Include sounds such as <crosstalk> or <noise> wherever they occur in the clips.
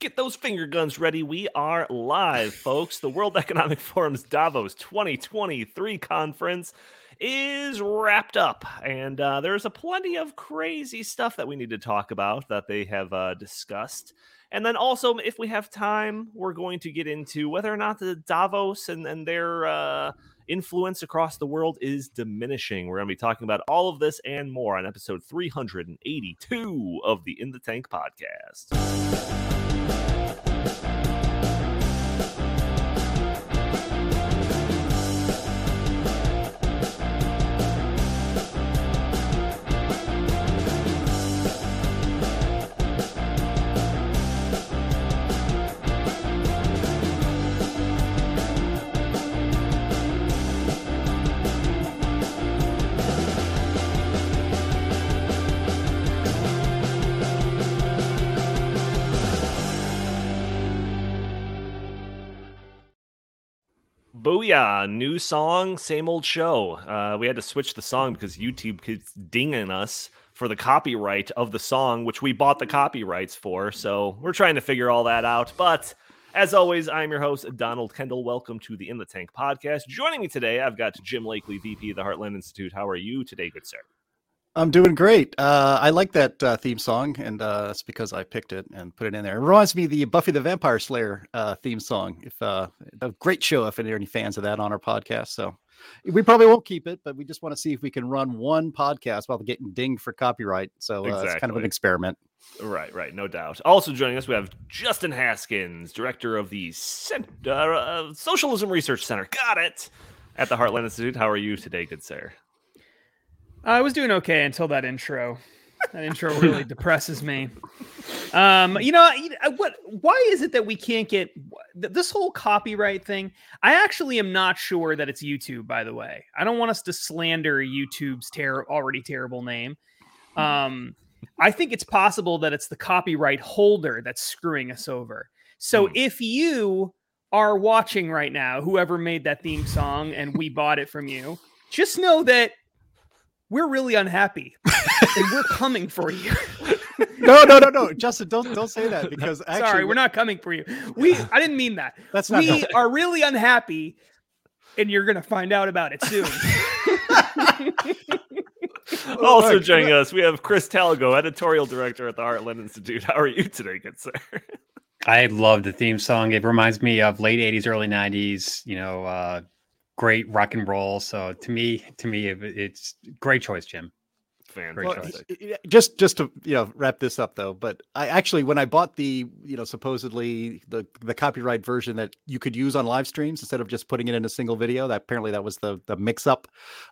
Get those finger guns ready. We are live, folks. The World Economic Forum's Davos 2023 conference is wrapped up, and uh, there's a plenty of crazy stuff that we need to talk about that they have uh, discussed. And then also, if we have time, we're going to get into whether or not the Davos and, and their uh, influence across the world is diminishing. We're going to be talking about all of this and more on episode 382 of the In the Tank podcast. Booyah! New song, same old show. Uh, we had to switch the song because YouTube keeps dinging us for the copyright of the song, which we bought the copyrights for. So we're trying to figure all that out. But as always, I'm your host, Donald Kendall. Welcome to the In the Tank podcast. Joining me today, I've got Jim Lakely, VP of the Heartland Institute. How are you today, good sir? I'm doing great. Uh, I like that uh, theme song, and uh, that's because I picked it and put it in there. It reminds me of the Buffy the Vampire Slayer uh, theme song. If uh, a great show, if there are any fans of that on our podcast, so we probably won't keep it, but we just want to see if we can run one podcast while getting dinged for copyright. So exactly. Uh, it's kind of an experiment. Right, right, no doubt. Also joining us, we have Justin Haskins, director of the Cent- Socialism Research Center. Got it at the Heartland Institute. How are you today, good sir? I was doing okay until that intro. That intro really <laughs> depresses me. Um, you know, what? Why is it that we can't get this whole copyright thing? I actually am not sure that it's YouTube. By the way, I don't want us to slander YouTube's ter- already terrible name. Um, I think it's possible that it's the copyright holder that's screwing us over. So mm. if you are watching right now, whoever made that theme song, and we bought it from you, just know that we're really unhappy and we're coming for you. <laughs> no, no, no, no, Justin, don't don't say that because <laughs> actually, sorry, we're not coming for you. We, I didn't mean that. That's not. We are really unhappy, and you're gonna find out about it soon. <laughs> also joining us, we have Chris Talgo, editorial director at the Heartland Institute. How are you today, good sir? I love the theme song. It reminds me of late '80s, early '90s. You know, uh, great rock and roll. So to me, to me, it's great choice, Jim. Fantastic. Well, just just to you know wrap this up though, but I actually when I bought the you know supposedly the the copyright version that you could use on live streams instead of just putting it in a single video, that apparently that was the the mix up.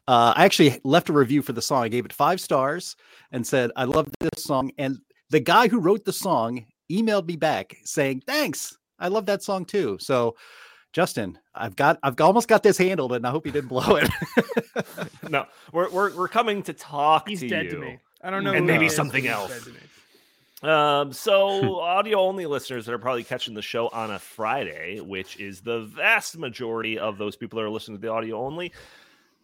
Uh, I actually left a review for the song. I gave it five stars and said I love this song. And the guy who wrote the song emailed me back saying thanks. I love that song too. So Justin, I've got I've almost got this handled, and I hope you didn't blow it. <laughs> no, we're, we're we're coming to talk He's to dead you. to me. I don't know, and maybe something else. Um, so audio only listeners that are probably catching the show on a Friday, which is the vast majority of those people that are listening to the audio only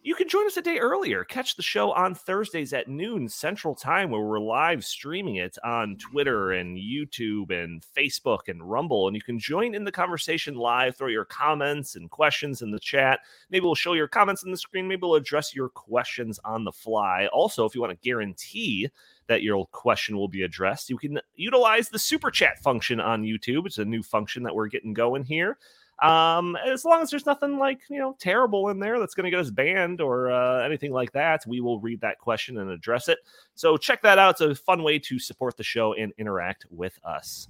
you can join us a day earlier. Catch the show on Thursdays at noon Central Time, where we're live streaming it on Twitter and YouTube and Facebook and Rumble. And you can join in the conversation live, throw your comments and questions in the chat. Maybe we'll show your comments on the screen. Maybe we'll address your questions on the fly. Also, if you want to guarantee that your question will be addressed, you can utilize the super chat function on YouTube. It's a new function that we're getting going here. Um, as long as there's nothing like you know terrible in there that's going to get us banned or uh, anything like that, we will read that question and address it. So check that out. It's a fun way to support the show and interact with us.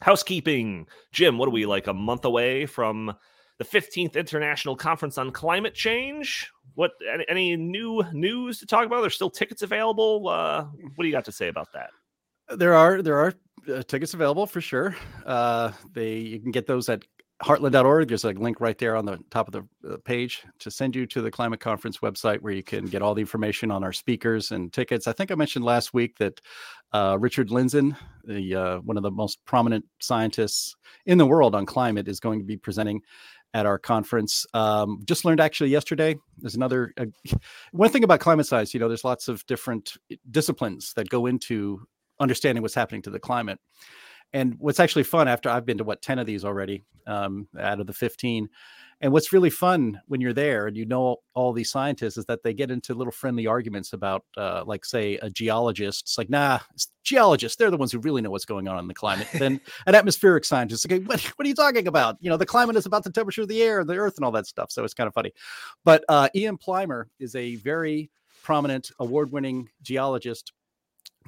Housekeeping, Jim. What are we like a month away from the 15th International Conference on Climate Change? What any, new news to talk about? There's still tickets available. Uh, what do you got to say about that? There are there are uh, tickets available for sure. Uh, they you can get those at heartland.org. There's a link right there on the top of the page to send you to the climate conference website where you can get all the information on our speakers and tickets. I think I mentioned last week that uh, Richard Lindzen, the uh, one of the most prominent scientists in the world on climate, is going to be presenting at our conference. Um, just learned actually yesterday. There's another uh, <laughs> one thing about climate science. You know, there's lots of different disciplines that go into understanding what's happening to the climate. And what's actually fun after I've been to what 10 of these already um, out of the 15. And what's really fun when you're there and you know all these scientists is that they get into little friendly arguments about, uh, like, say, a geologist. It's like, nah, it's geologists, they're the ones who really know what's going on in the climate. then an atmospheric scientist, okay, what, what are you talking about? You know, the climate is about the temperature of the air, and the earth, and all that stuff. So it's kind of funny. But uh, Ian Plimer is a very prominent award winning geologist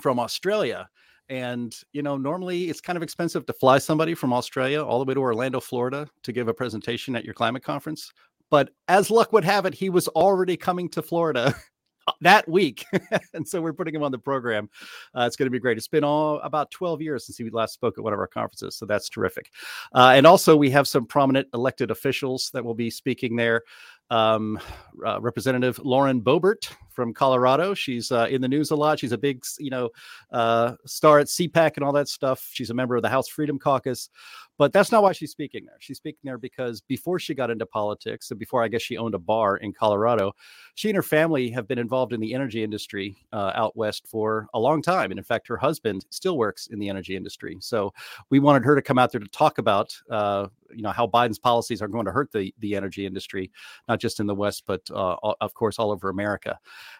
from Australia. And, you know, normally it's kind of expensive to fly somebody from Australia all the way to Orlando, Florida to give a presentation at your climate conference. But as luck would have it, he was already coming to Florida <laughs> that week. <laughs> and so we're putting him on the program. Uh, it's going to be great. It's been all about 12 years since he last spoke at one of our conferences. So that's terrific. Uh, and also, we have some prominent elected officials that will be speaking there um, uh, Representative Lauren Boebert from Colorado. She's uh, in the news a lot. She's a big, you know, uh, star at CPAC and all that stuff. She's a member of the House Freedom Caucus, but that's not why she's speaking there. She's speaking there because before she got into politics and before I guess she owned a bar in Colorado, she and her family have been involved in the energy industry uh, out west for a long time. And in fact, her husband still works in the energy industry. So we wanted her to come out there to talk about, uh, you know, how Biden's policies are going to hurt the the energy industry, not just in the West, but uh, of course all over America.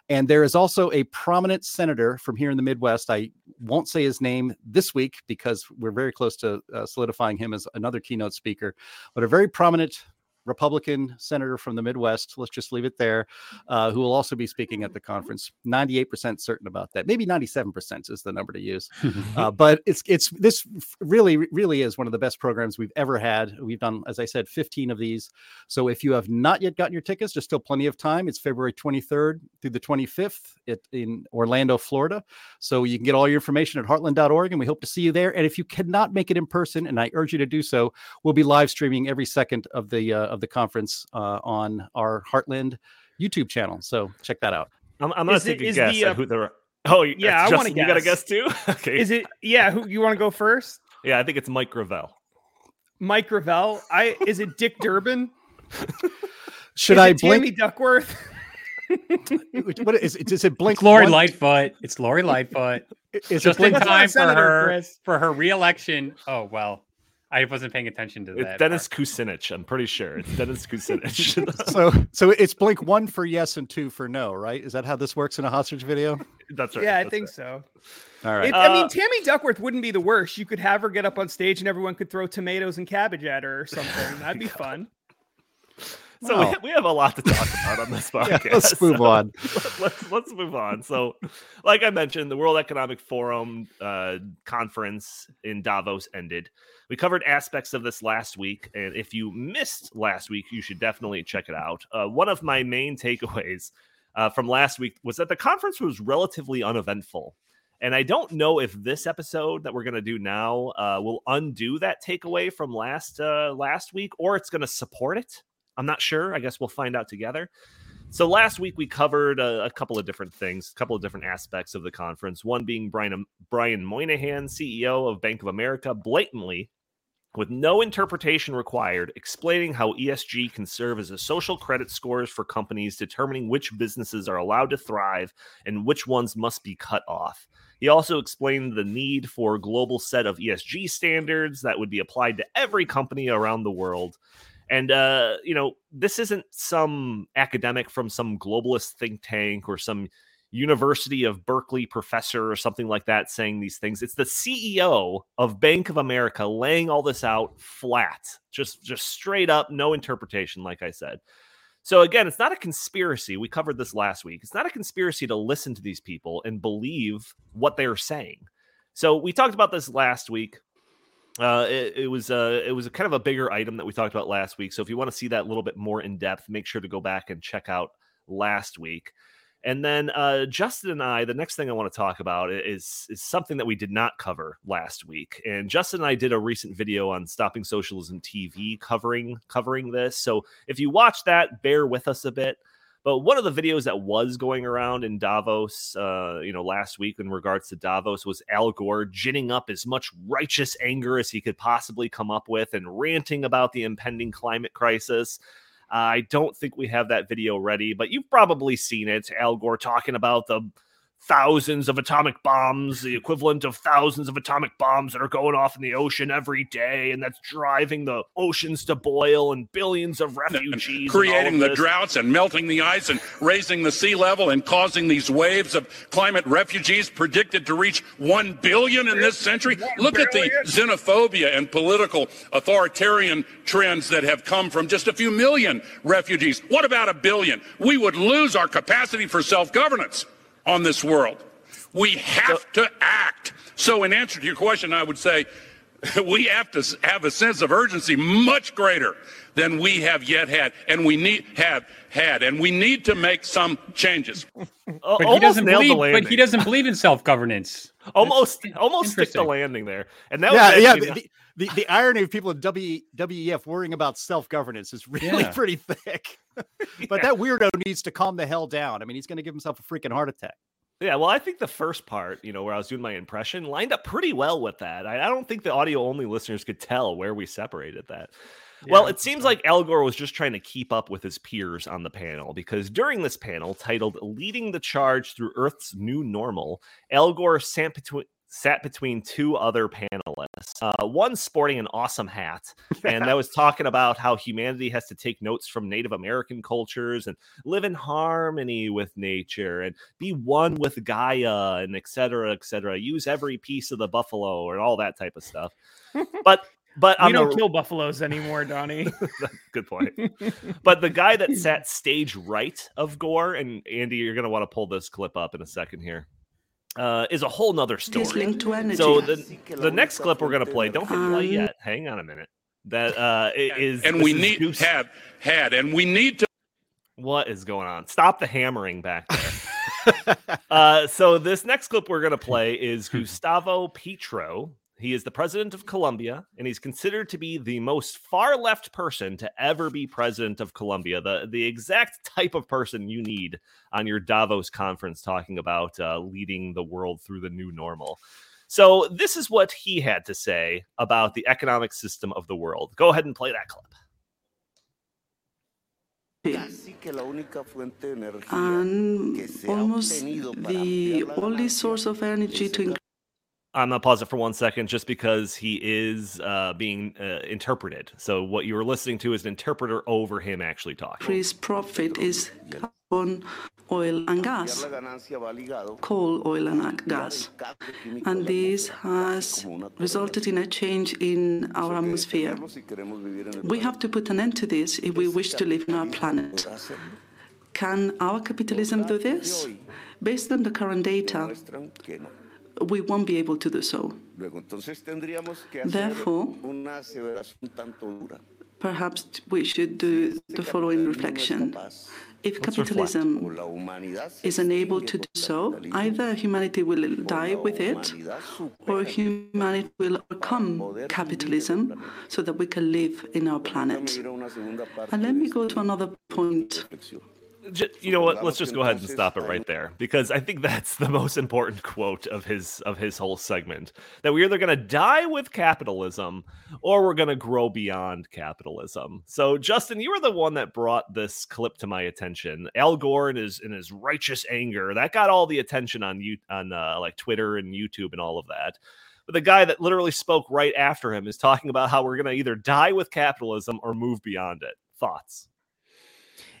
And there is also a prominent senator from here in the Midwest. I won't say his name this week because we're very close to uh, solidifying him as another keynote speaker, but a very prominent Republican senator from the Midwest. Let's just leave it there, uh, who will also be speaking at the conference. Ninety-eight percent certain about that. Maybe ninety-seven percent is the number to use. <laughs> uh, but it's it's this really really is one of the best programs we've ever had. We've done, as I said, fifteen of these. So if you have not yet gotten your tickets, there's still plenty of time. It's February twenty-third through the twenty-fifth in Orlando, Florida. So you can get all your information at heartland.org, and we hope to see you there. And if you cannot make it in person, and I urge you to do so, we'll be live streaming every second of the uh, of the conference uh, on our Heartland YouTube channel. So check that out. I'm, I'm going to take it, a guess the, uh, who the. Oh, yeah, I want to. You got to guess too. <laughs> okay. Is it? Yeah. Who you want to go first? Yeah, I think it's Mike Gravel. Mike Gravel. I is it Dick Durbin? <laughs> Should is I blink? Tammy Duckworth. what is it? Is it blink? It's Lori one? Lightfoot. It's Lori Lightfoot. <laughs> Is just in time for her Chris. for her reelection. Oh well, I wasn't paying attention to that. It's Dennis part. Kucinich. I'm pretty sure it's Dennis <laughs> Kucinich. so, so it's blink one for yes and two for no, right? Is that how this works in a hostage video? That's right. Yeah, I think right. so. All right. It, uh, I mean, Tammy Duckworth wouldn't be the worst. You could have her get up on stage and everyone could throw tomatoes and cabbage at her or something. <laughs> That'd be fun. So wow. we, we have a lot to talk about on this <laughs> podcast. yeah, let's move so on. Let's let's move on. So, like I mentioned, the World Economic Forum uh, conference in Davos ended. We covered aspects of this last week, and if you missed last week, you should definitely check it out. Uh, one of my main <laughs> takeaways uh, from last week was that the conference was relatively uneventful. And I don't know if this episode that we're going to do now uh, will undo that takeaway from last uh, last week, or it's going to support it. I'm not sure. I guess we'll find out together. So last week we covered a, a, couple of different things, a couple of different aspects of the conference. One being Brian Brian Moynihan, CEO of Bank of America, blatantly, with no interpretation required, explaining how ESG can serve as a social credit scores for companies, determining which businesses are allowed to thrive and which ones must be cut off. He also explained the need for a global set of ESG standards that would be applied to every company around the world. And uh, you know, this isn't some academic from some globalist think tank or some University of Berkeley professor or something like that saying these things. It's the CEO of Bank of America laying all this out flat, just just straight up, no interpretation, like I said. So again, it's not a conspiracy. We covered this last week. It's not a conspiracy to listen to these people and believe what they're saying. So we talked about this last week. Uh, it, it, was uh, it was kind of a bigger item that we talked about last week. So if you want to see that a little bit more in depth, make sure to go back and check out last week. And then uh, Justin and I, the next thing I want to talk about is is something that we did not cover last week. And Justin and I did a recent video on Stopping Socialism TV covering covering this. So if you watch that, bear with us a bit. But one of the videos that was going around in Davos, uh, you know, last week in regards to Davos was Al Gore ginning up as much righteous anger as he could possibly come up with and ranting about the impending climate crisis. I don't think we have that video ready, but you've probably seen it. Al Gore talking about the thousands of atomic bombs, the equivalent of thousands of atomic bombs that are going off in the ocean every day, and that's driving the oceans to boil and billions of refugees, creating the droughts and melting the ice and raising the sea level and causing these waves of climate refugees predicted to reach 1 billion in this century. Look at the xenophobia and political authoritarian trends that have come from just a few million refugees. What about a billion? We would lose our capacity for self governance on this world. We have to act. So, in answer to your question, I would say <laughs> we have to have a sense of urgency much greater than we have yet had, and we need have had, and we need to make some changes. <laughs> but he doesn't believe. But he doesn't believe in self governance. <laughs> Almost, That's almost stick the landing there, and that yeah, was yeah. The, the, the, irony of people in WEF worrying about self governance is <laughs> really yeah. pretty thick. <laughs> but yeah. that weirdo needs to calm the hell down. I mean, he's going to give himself a freaking heart attack. Yeah, well, I think the first part, you know, where I was doing my impression, lined up pretty well with that. I, I don't think the audio only listeners could tell where we separated that. Yeah, well, it seems like Al Gore was just trying to keep up with his peers on the panel because during this panel titled Leading the Charge Through Earth's New Normal, Al Gore sat between, sat between two other panelists. Uh, one sporting an awesome hat, <laughs> and that was talking about how humanity has to take notes from Native American cultures and live in harmony with nature and be one with Gaia and et cetera, et cetera. Use every piece of the buffalo and all that type of stuff. <laughs> But but we don't kill buffaloes anymore, Donnie. <laughs> Good point. but the guy that sat stage right of Gore, and Andy, you're going to want to pull this clip up in a second here uh, is a whole nother story. So the the next clip we're gonna play, don't hit play um, yet. Hang on a minute. That uh, is and we need Goose. have had and we need to. What is going on? Stop the hammering back there. <laughs> uh, so this next clip we're gonna play is <laughs> Gustavo Petro, he is the president of Colombia, and he's considered to be the most far left person to ever be president of Colombia. The, the exact <laughs> type of person you need on your Davos conference talking about uh, leading the world through the new normal. So, this is what he had to say about the economic system of the world. Go ahead and play that clip. And almost the only source of energy to increase I'm gonna pause it for one second, just because he is uh, being uh, interpreted. So what you were listening to is an interpreter over him actually talking. His profit is carbon, oil, and gas, coal, oil, and gas, and this has resulted in a change in our atmosphere. We have to put an end to this if we wish to live on our planet. Can our capitalism do this? Based on the current data, we won't be able to do so. Therefore, perhaps we should do the following reflection. If capitalism is unable to do so, either humanity will die with it or humanity will overcome capitalism so that we can live in our planet. And let me go to another point you know what let's just go ahead and stop it right there because i think that's the most important quote of his of his whole segment that we're either going to die with capitalism or we're going to grow beyond capitalism. So justin you were the one that brought this clip to my attention. Al gore in his in his righteous anger that got all the attention on you on uh, like twitter and youtube and all of that. But the guy that literally spoke right after him is talking about how we're going to either die with capitalism or move beyond it. Thoughts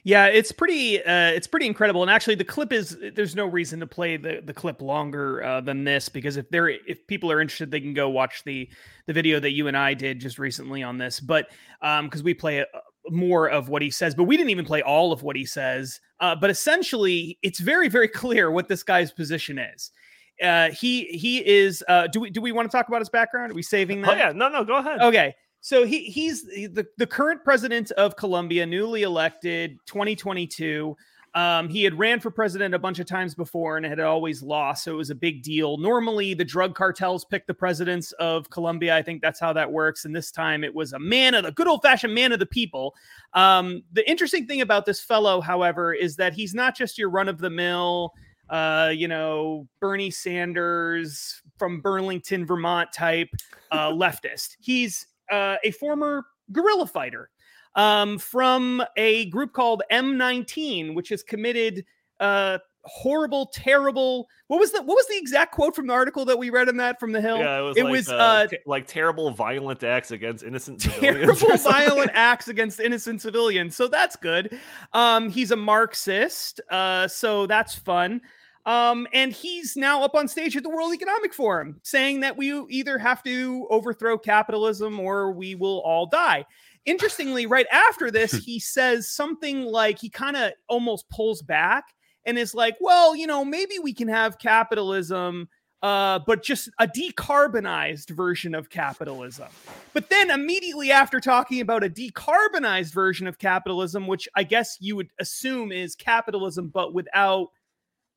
yeah, it's pretty uh, it's pretty incredible. And actually, the clip is there's no reason to play the, the clip longer uh, than this because if they're if people are interested, they can go watch the the video that you and I did just recently on this. But because um, we play a, more of what he says, but we didn't even play all of what he says. Uh, but essentially, it's very very <laughs> clear what this guy's position is. Uh, he he is. Uh, do we do we want to talk about his background? Are we saving oh, that? Oh yeah, no no, go ahead. Okay. So he he's the, the current president of Colombia, newly elected 2022. Um, he had ran for president a bunch of times before and had always lost, so it was a big deal. Normally, the drug cartels pick the presidents of Colombia. I think that's how that works. And this time, it was a man of the good old fashioned man of the people. Um, the interesting thing about this fellow, however, is that he's not just your run of the mill, uh, you know, Bernie Sanders from Burlington, Vermont type uh, leftist. He's uh, a former guerrilla fighter um, from a group called M19, which has committed uh, horrible, terrible. What was the what was the exact quote from the article that we read in that from the Hill? Yeah, it was it like, was uh, uh, t- like terrible violent acts against innocent <laughs> terrible <laughs> violent acts against innocent civilians. So that's good. Um, he's a Marxist, uh, so that's fun. Um, and he's now up on stage at the World Economic Forum saying that we either have to overthrow capitalism or we will all die. Interestingly, <sighs> right after this, he says something like he kind of almost pulls back and is like, well, you know, maybe we can have capitalism, uh, but just a decarbonized version of capitalism. But then immediately after talking about a decarbonized version of capitalism, which I guess you would assume is capitalism, but without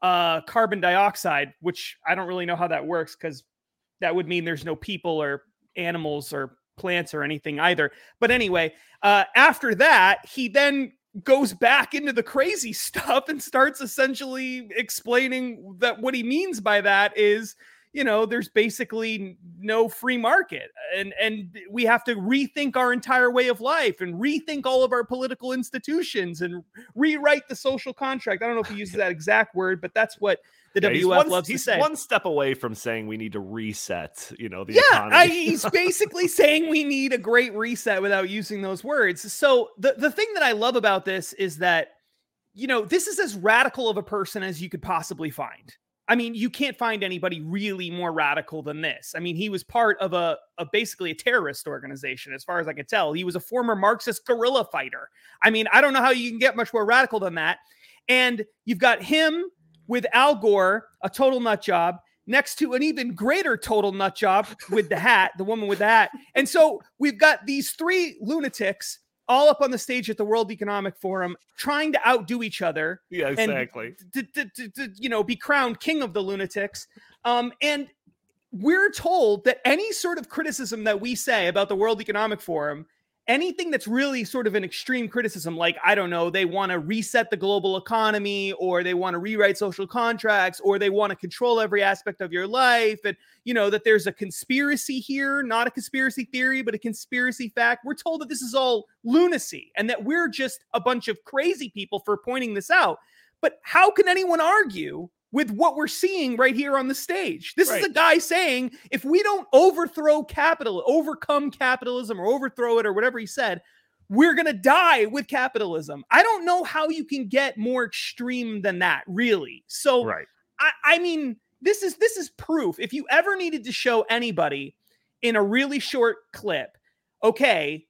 uh, carbon dioxide, which I don't really know how that works because that would mean there's no people or animals or plants or anything either. But anyway, uh, after that, he then goes back into the crazy <laughs> stuff and starts essentially explaining that what he means by that is you know there's basically no free market and and we have to rethink our entire way of life and rethink all of our political institutions and rewrite the social contract i don't know if he uses <laughs> that exact word but that's what the Yeah, he's WF one, loves to he's say. one step away from saying we need to reset, you know, the yeah, economy. I, he's <laughs> basically saying we need a great reset without using those words. So the the thing that I love about this is that you know this is as radical of a person as you could possibly find. I mean, you can't find anybody really more radical than this. I mean, he was part of a, a basically a terrorist organization, as far as I could tell. He was a former Marxist guerrilla fighter. I mean, I don't know how you can get much more radical than that. And you've got him with Al Gore, a total nut job, next to an even greater total nut job with the hat, the woman with the hat. And so we've got these three lunatics all up on the stage at the World Economic Forum trying to outdo each other yeah, exactly. to, to, to, to, you know be crowned king of the lunatics um, and we're told that any sort of criticism that we say about the world economic forum anything that's really sort of an extreme criticism like i don't know they want to reset the global economy or they want to rewrite social contracts or they want to control every aspect of your life and you know that there's a conspiracy here not a conspiracy theory but a conspiracy fact. We're told that this is all lunacy and that we're just a bunch of crazy people for pointing this out. But how can anyone argue with what we're seeing right here on the stage? This is a guy saying if we don't overthrow capital, overcome capitalism or overthrow it or whatever he said, we're going to die with capitalism. I don't know how you can get more extreme than that, really. So Right. I, I mean, this is this is proof. If you ever needed to show anybody in a really short clip, okay,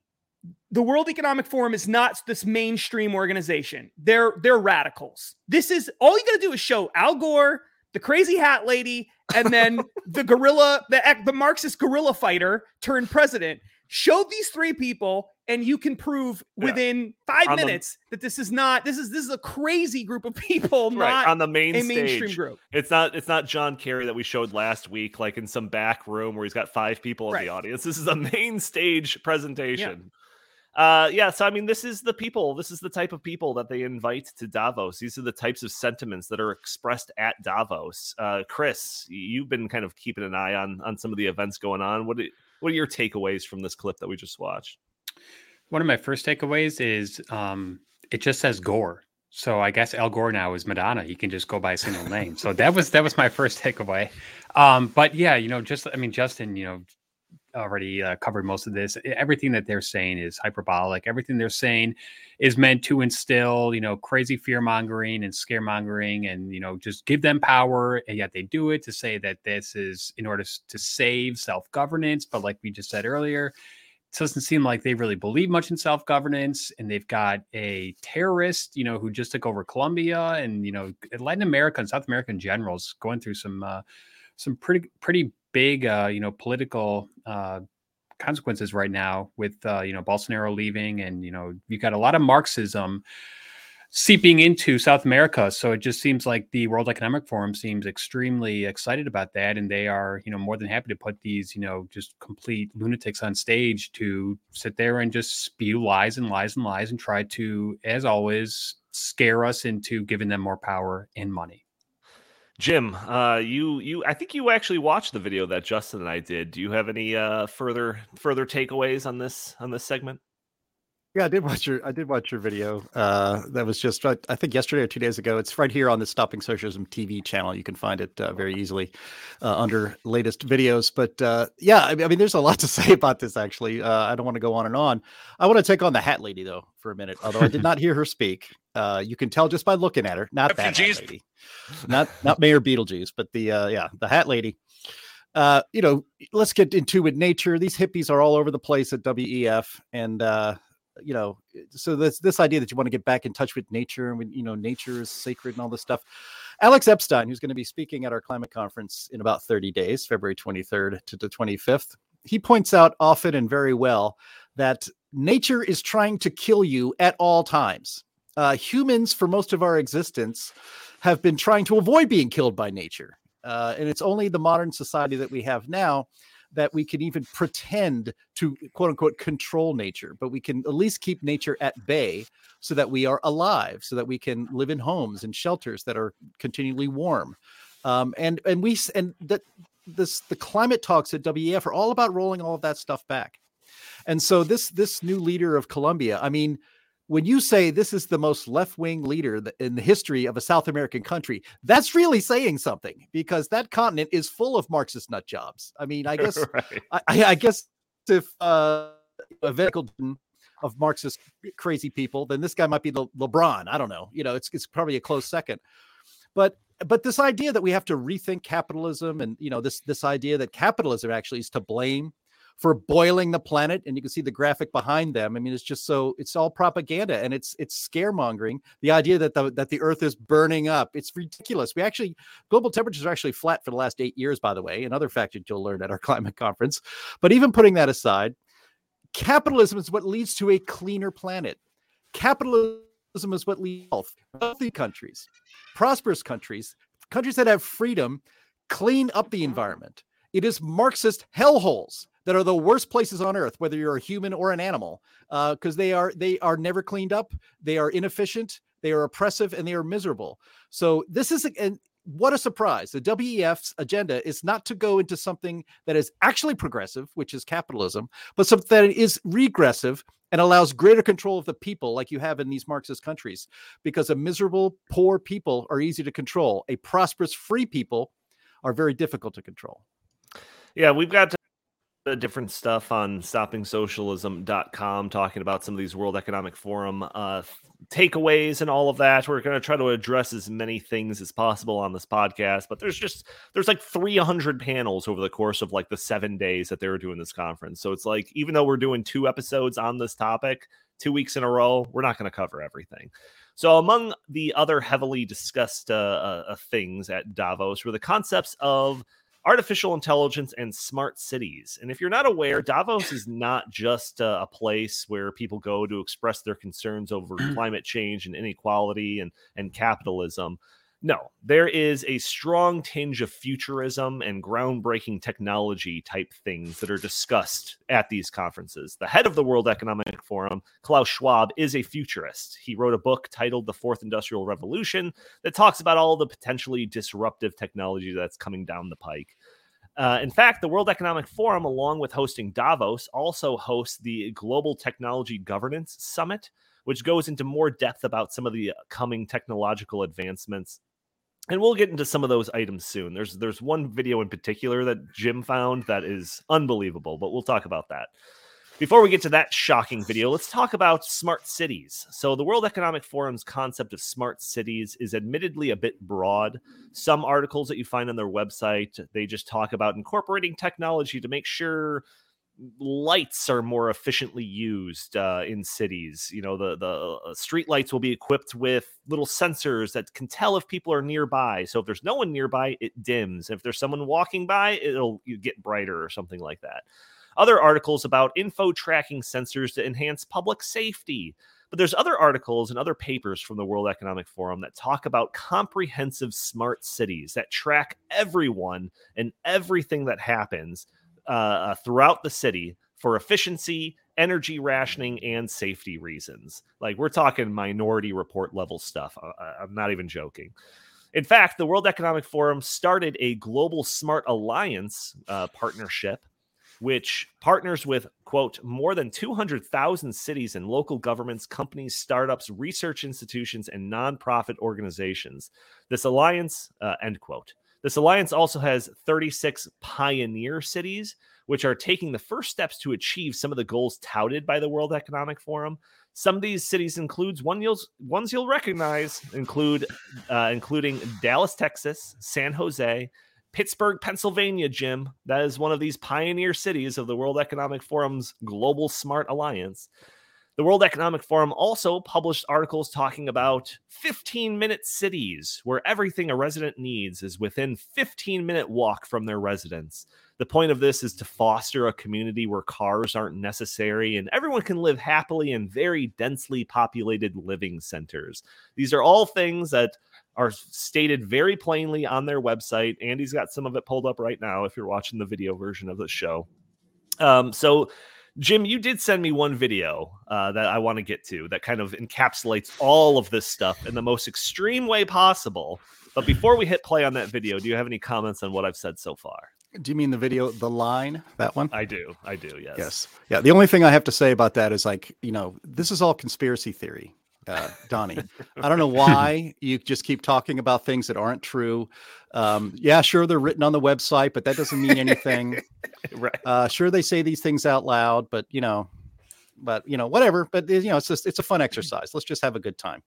the World Economic Forum is not this mainstream organization. They're they're radicals. This is all you got to do is show Al Gore, the crazy hat lady, and then <laughs> the gorilla, the the Marxist guerrilla fighter turned president. Show these three people, and you can prove Yeah. within five On the- minutes that this is not this is this is a crazy group of people, Right. not On the main a stage. mainstream group. It's not it's not John Kerry that we showed last week, like in some back room where he's got five people in Right. the audience. This is a main stage presentation. Uh yeah, so I mean this is the people, this is the type of people that they invite to Davos. These are the types of sentiments that are expressed at Davos. Uh Chris, you've been kind of keeping an eye on on some of the events going on. What are, what are your takeaways from this clip that we just watched? One of my first takeaways is um, it just says Gore. So I guess Al Gore now is Madonna. He can just go by a single name. So that was that was my first takeaway. Um, but yeah, you know, just I mean, Justin, you know, already uh, covered most of this. Everything that they're saying is hyperbolic. Everything they're saying is meant to instill, you know, crazy fear mongering and scaremongering, and you know, just give them power. And yet they do it to say that this is in order to save self governance. But like we just said earlier, it doesn't seem like they really believe much in self governance. And they've got a terrorist, you know, who just took over Colombia, and you know, Latin America and South American generals going through some uh, some pretty pretty big, uh, you know, political uh, consequences right now with uh, you know Bolsonaro leaving, and you know, you've got a lot of Marxism seeping into South America. So it just seems like the World Economic Forum seems extremely excited about that, and they are, you know, more than happy to put these, you know, just complete lunatics on stage to sit there and just spew lies and lies and lies and try to, as always, scare us into giving them more power and money. Jim, uh, you you I think you actually watched the video that Justin and I did. Do you have any uh, further further takeaways on this on this segment? Yeah, I did watch your I did watch your video. Uh, that was just I think yesterday or two days ago. It's right here on the Stopping Socialism TV channel. You can find it uh, very easily uh, under latest videos. But uh, yeah, I, I, mean, there's a lot <laughs> to say about this. Actually, uh, I don't want to go on and on. I want to take on the Hat Lady though for a minute. Although I did not hear her speak, uh, you can tell just by looking at her. Not that hat lady, not not Mayor Beetlejuice, but the yeah the Hat Lady uh, you know, let's get into it. With nature. These hippies are all over the place at WEF, and uh, you know, so this this idea that you want to get back in touch with nature and you know, nature is sacred and all this stuff. Alex Epstein, who's going to be speaking at our climate conference in about 30 days, February 23rd to the 25th, he points out often and very well that nature is trying to kill you at all times. Uh, humans, for most of our existence, have been trying to avoid being killed by nature. Uh, and it's only the modern society that we have now that we can even pretend to quote unquote control nature, but we can at least keep nature at bay so that we are alive, so that we can live in homes and shelters that are continually warm. Um, and and we and that this the climate talks at WEF are all about rolling all of that stuff back. And so this this new leader of Colombia, I mean, when you say this is the most left-wing leader in the history of a South American country, that's really saying something because that continent is full of Marxist nut jobs. I mean, I <laughs> guess, right. I, I, guess if uh, a vehicle of Marxist crazy people, then this guy might be the LeBron. I don't know. You know, it's it's probably a close second. But but this idea that we have to rethink capitalism and you know this this idea that capitalism actually is to blame for boiling the planet and you can see the graphic behind them. I mean it's just so it's all propaganda and it's it's scaremongering. The idea that the that the earth is burning up it's ridiculous. We actually global temperatures are actually flat for the last 8 years by the way another fact that you'll learn at our <laughs> climate conference. But even putting that aside capitalism is what leads to a cleaner planet. Capitalism is what leads health healthy countries prosperous countries countries that have freedom clean up the environment. It is marxist hellholes that are the worst places on earth, whether you're a human or an animal, because uh, they are they are never cleaned up, they are inefficient, they are oppressive, and they are miserable. So this is and what a surprise! The WEF's agenda is not to go into something that is actually progressive, which is capitalism, but something that is regressive and allows greater control of the people, like you have in these Marxist countries, because a miserable, poor people are easy to control. A prosperous, free people are very difficult to control. Yeah, we've got different stuff on stoppingsocialism.com talking about some of these World Economic Forum uh, takeaways and all of that. We're going to try to address as many things as possible on this podcast, but there's just there's like 300 panels over the course of like the 7 days that they were doing this conference. So it's like even though we're doing two episodes on this topic, 2 weeks in a row, we're not going to cover everything. So, among the other heavily discussed uh, uh, uh things at Davos were the concepts of artificial intelligence and smart cities. And if you're not aware, Davos is not just a, a place where people go to express their concerns over <clears throat> climate change and inequality and, and capitalism. No, there is a strong tinge of futurism and groundbreaking technology type things that are discussed at these conferences. The head of the World Economic Forum, Klaus Schwab, is a futurist. He wrote a book titled The Fourth Industrial Revolution that talks about all the potentially disruptive technology that's coming down the pike. Uh, in fact, the World Economic Forum, along with hosting Davos, also hosts the Global Technology Governance Summit, which goes into more depth about some of the coming technological advancements and we'll get into some of those items soon. There's there's one video in particular that Jim found that is unbelievable, but we'll talk about that. Before we get to that shocking video, let's talk about smart cities. So, the World Economic Forum's concept of smart cities is admittedly a bit broad. Some articles that you find on their website, they just talk about incorporating technology to make sure lights are more efficiently used uh, in cities. You know, the the uh, street lights will be equipped with little sensors that can tell if people are nearby. So if there's no one nearby, it dims. If there's someone walking by, it'll get brighter or something like that. Other articles about info tracking sensors to enhance public safety. But there's other articles and other papers from the World Economic Forum that talk about comprehensive smart cities that track everyone and everything that happens uh, uh, throughout the city for efficiency, energy rationing, and safety reasons. Like we're talking minority report level stuff. I, am not even joking. In fact, the World Economic Forum started a global smart alliance uh, partnership which partners with, quote, more than 200,000 cities and local governments, companies, startups, research institutions, and nonprofit organizations. This alliance, uh, end quote. This alliance also has 36 pioneer cities, which are taking the first steps to achieve some of the goals touted by the World Economic Forum. Some of these cities includes one you'll ones you'll recognize include uh, including Dallas, Texas, San Jose, Pittsburgh, Pennsylvania, Jim. That is one of these pioneer cities of the World Economic Forum's Global Smart Alliance. The World Economic Forum also published articles talking about 15 minute cities where everything a resident needs is within 15 minute walk from their residence. The point of this is to foster a community where cars aren't necessary and everyone can live happily in very densely populated living centers. These are all things that are stated very plainly on their website. Andy's got some of it pulled up right now if you're watching the video version of the show. Um, so Jim, you did send me one video uh, that I want to get to that kind of encapsulates all of this stuff in the most extreme way possible. But before we hit play on that video, do you have any comments on what I've said so far? Do you mean the video, the line, that one? I do. I do. Yes. Yes. Yeah. The only thing I have to say about that is like, you know, this is all conspiracy theory uh, Donnie. <laughs> I don't know why you just keep talking about things that aren't true. Um, yeah, sure, they're written on the website, but that doesn't mean anything. <laughs> right. Uh, sure, they say these things out loud, but you know, but you know, whatever. But you know, it's just it's a fun exercise. Let's just have a good time.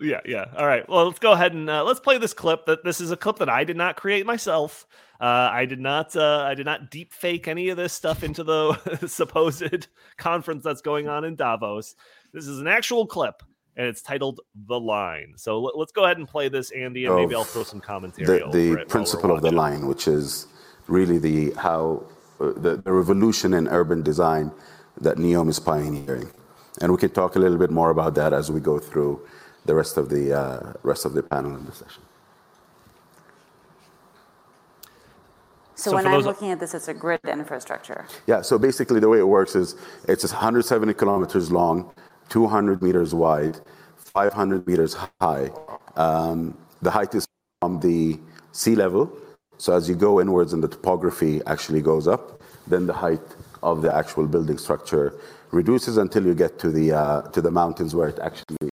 Yeah, yeah. All right. Well, let's go ahead and uh, let's play this clip. That this is a clip that I did not create myself. Uh, I did not. Uh, I did not deep fake any of this stuff into the <laughs> supposed conference that's going on in Davos. This is an actual clip and it's titled "The Line." So let, us go ahead and play this, Andy, and maybe I'll throw some commentary. The, the principle of the line, which is really the how uh, the, the revolution in urban design that NEOM is pioneering, and we can talk a little bit more about that as we go through the rest of the uh, rest of the panel in the session. So, so when I'm looking at this, it's a grid infrastructure. Yeah. So basically, the way it works is it's 170 kilometers long, 200 meters wide, 500 meters high. Um, the height is from the sea level. So as you go inwards and the topography actually goes up, then the height of the actual building structure reduces until you get to the uh, to the mountains where it actually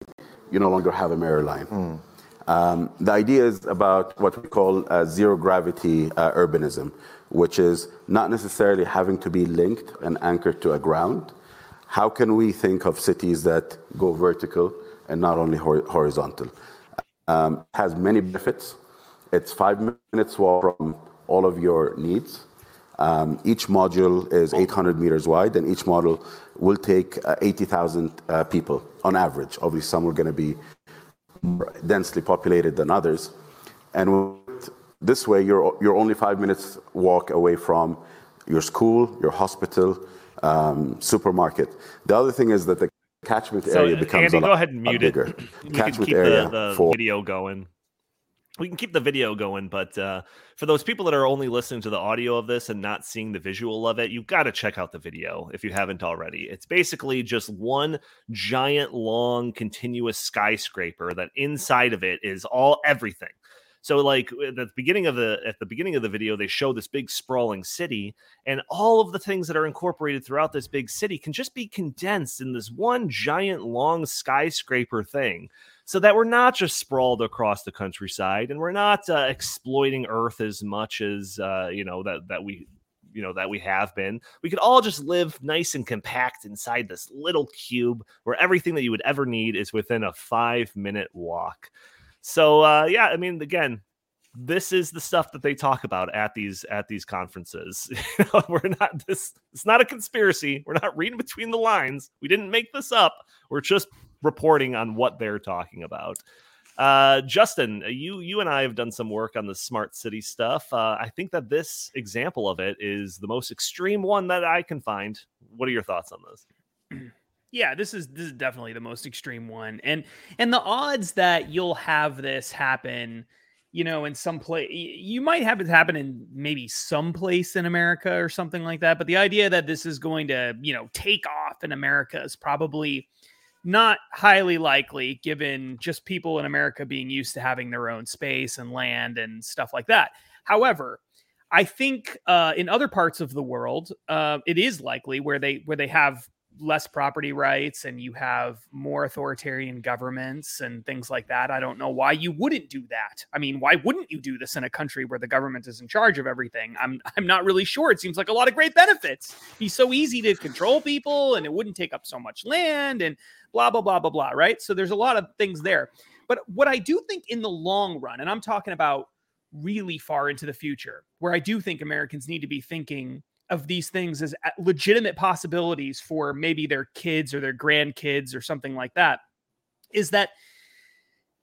you no longer have a mirror line. Mm. Um, the idea is about what we call uh, zero gravity uh, urbanism, which is not necessarily having to be linked and anchored to a ground, how can we think of cities that go vertical and not only horizontal? Um, has many benefits. It's five minutes walk from all of your needs. Um, each module is 800 meters wide, and each module will take uh, 80,000 uh, people on average. Obviously, some are going to be more densely populated than others. And this way, you're, you're only five minutes walk away from your school, your hospital, um, supermarket. The other thing is that the catchment so, area becomes Andy, a go ahead and mute bigger. it. <clears throat> We catchment can keep the, the for... video going. We can keep the video going, but uh, for those people that are only listening to the audio of this and not seeing the visual of it, you've got to check out the video if you haven't already. It's basically just one giant, long, continuous skyscraper that inside of it is all everything so like at the beginning of the at the beginning of the video, they show this big sprawling city, and all of the things that are incorporated throughout this big city can just be condensed in this one giant long skyscraper thing. So that we're not just sprawled across the countryside, and we're not uh, exploiting Earth as much as uh, you know that that we you know that we have been we could all just live nice and compact inside this little cube where everything that you would ever need is within a five minute walk so uh, yeah, I mean, again, this is the stuff that they talk about at these at these conferences. <laughs> we're not this. It's not a conspiracy. We're not reading between the lines. We didn't make this up. We're just reporting on what they're talking about. Uh, Justin, you you and I have done some work on the smart city stuff. Uh, I think that this example of it is the most extreme one that I can find. What are your thoughts on this? <clears throat> Yeah, this is this is definitely the most extreme one. And and the odds that you'll have this happen, you know, in some place you might have it happen in maybe some place in America or something like that, but the idea that this is going to, you know, take off in America is probably not highly likely given just people in America being used to having their own space and land and stuff like that. However, I think uh, in other parts of the world, uh, it is likely where they where they have less property rights and you have more authoritarian governments and things like that. I don't know why you wouldn't do that. I mean, why wouldn't you do this in a country where the government is in charge of everything? I'm I'm not really sure. It seems like a lot of great benefits. Be so easy to control people and it wouldn't take up so much land and blah blah blah blah blah, right? So there's a lot of things there. But what I do think in the long run, and I'm talking about really far into the future, where I do think Americans need to be thinking of these things as legitimate possibilities for maybe their kids or their grandkids or something like that is that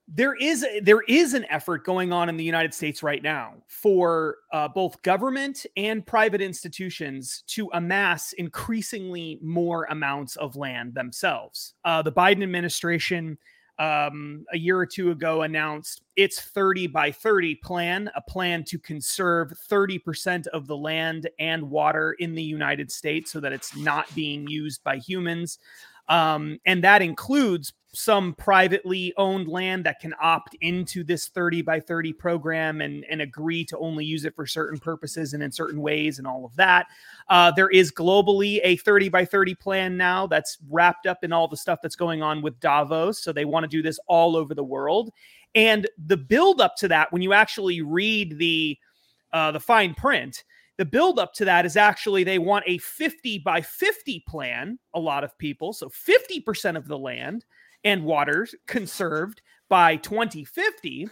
there is there is an effort going on in the United States right now for uh, both government and private institutions to amass increasingly more amounts of land themselves. Uh, the Biden administration um, a year or two ago announced its 30 by 30 plan, a plan to conserve 30% of the land and water in the United States so that it's not being used by humans. Um, and that includes some privately owned land that can opt into this 30 by 30 program and, and agree to only use it for certain purposes and in certain ways and all of that. Uh, there is globally a 30 by 30 plan now that's wrapped up in all the stuff that's going on with Davos. So they want to do this all over the world. And the build up to that, when you actually read the uh, the fine print, the build up to that is actually they want a 50 by 50 plan, a lot of people. So 50% of the land and waters conserved by 2050.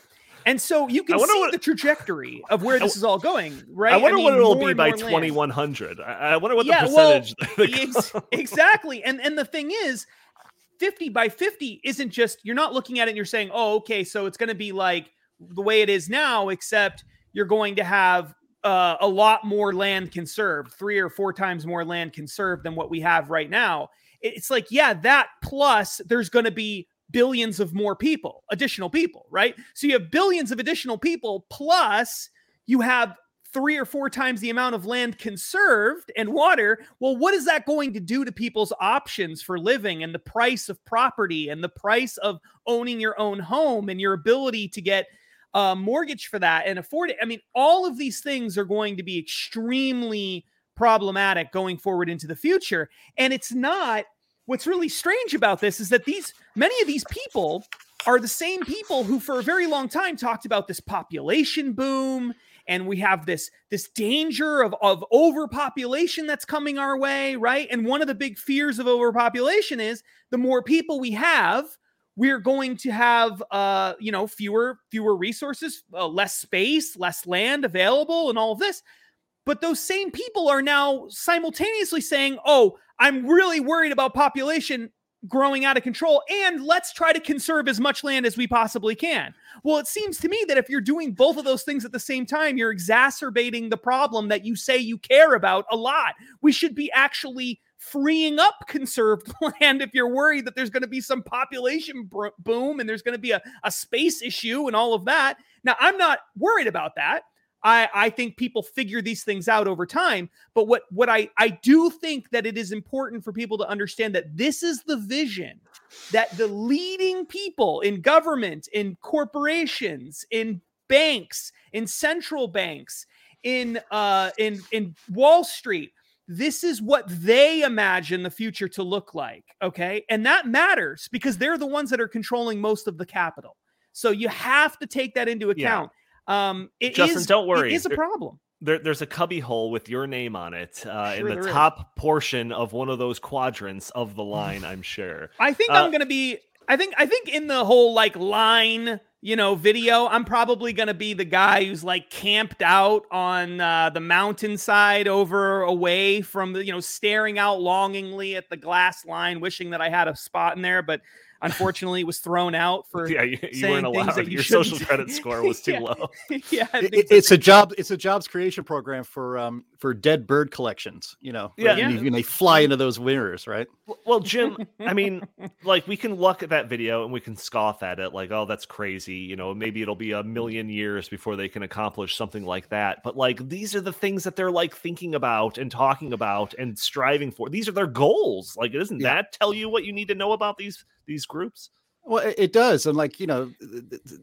And so you can see what, the trajectory of where this is all going, right? I wonder I mean, what it'll be by 2100. I wonder what yeah, the percentage. <laughs> Well, ex- exactly. And and the thing is, 50 by 50 isn't just you're not looking at it and you're saying, oh, okay, so it's going to be like the way it is now, except you're going to have uh, a lot more land conserved, three or four times more land conserved than what we have right now it's like, yeah, that plus there's going to be billions of more people, additional people, right? So you have billions of additional people, plus you have three or four times the amount of land conserved and water. Well, what is that going to do to people's options for living and the price of property and the price of owning your own home and your ability to get a mortgage for that and afford it? I mean, all of these things are going to be extremely problematic going forward into the future. And it's not what's really strange about this is that these many of these people are the same people who for a very long time talked about this population boom and we have this this danger of, of overpopulation that's coming our way right? And one of the big fears of overpopulation is the more people we have we're going to have uh you know fewer fewer resources uh, less space less land available and all of this but those same people are now simultaneously saying, oh, I'm really worried about population growing out of control and let's try to conserve as much land as we possibly can. Well, it seems to me that if you're doing both of those things at the same time, you're exacerbating the problem that you say you care about a lot. We should be actually freeing up conserved <laughs> land if you're worried that there's going to be some population boom and there's going to be a, a space issue and all of that. Now, I'm not worried about that. I, I think people figure these things out over time. But what what I I do think that it is important for people to understand that this is the vision that the leading people in government, in corporations, in banks, in central banks, in uh in in Wall Street, this is what they imagine the future to look like. Okay. And that matters because they're the ones that are controlling most of the capital. So you have to take that into account. Yeah. Um, it Justin, is, don't worry. It is a problem. There, there's a cubby hole with your name on it uh, sure in the top is. portion of one of those quadrants of the <sighs> line. I'm sure. I think uh, I'm gonna be. I think. I think in the whole like line, you know, video, I'm probably gonna be the guy who's like camped out on uh, the mountainside over away from the, you know, staring out longingly at the glass line, wishing that I had a spot in there, but unfortunately was thrown out for yeah you, you weren't allowed you your social credit score was <laughs> too <laughs> yeah. low. Yeah it, it's a job it's a jobs creation program for um for dead bird collections you know yeah, yeah. You, they fly into those winners right? Well jim i <laughs> mean like we can look at that video and we can scoff at it like oh that's crazy you know maybe it'll be a million years before they can accomplish something like that. But like these are the things that they're like thinking about and talking about and striving for. These are their goals. Like doesn't yeah. that tell you what you need to know about these these groups? Well, it does, and like you know,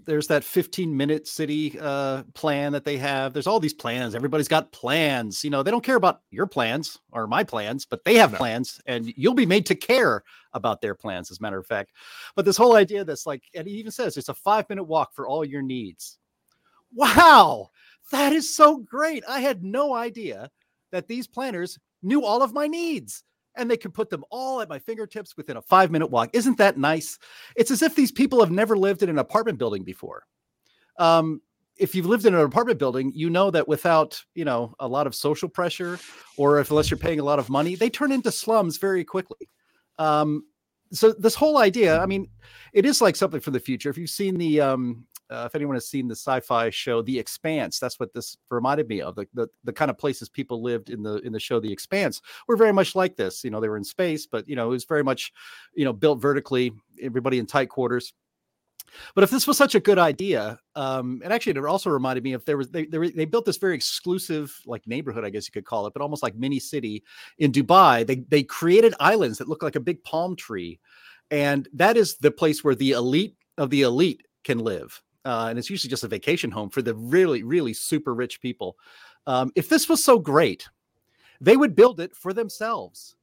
there's that 15 minute city uh, plan that they have. There's all these plans. Everybody's got plans. You know, they don't care about your plans or my plans, but they have no. plans, and you'll be made to care about their plans. As a matter of fact, but this whole idea that's like, and he even says it's a five minute walk for all your needs. Wow, that is so great. I had no idea that these planners knew all of my needs and they can put them all at my fingertips within a five minute walk. Isn't that nice? It's as if these people have never lived in an apartment building before. Um, if you've lived in an apartment building, you know that without you know a lot of social pressure, or if unless you're paying a lot of money, they turn into slums very quickly. Um, so this whole idea, I mean, it is like something for the future. If you've seen the um, uh, if anyone has seen the sci-fi show The Expanse, that's what this reminded me of. The, the, the kind of places people lived in the in the show The Expanse were very much like this. You know, they were in space, but you know, it was very much, you know, built vertically. Everybody in tight quarters. But if this was such a good idea, um, and actually, it also reminded me if there was they, they they built this very exclusive like neighborhood, I guess you could call it, but almost like mini city in Dubai. They they created islands that look like a big palm tree, and that is the place where the elite of the elite can live uh, and it's usually just a vacation home for the really, really super rich people. Um, if this was so great, they would build it for themselves.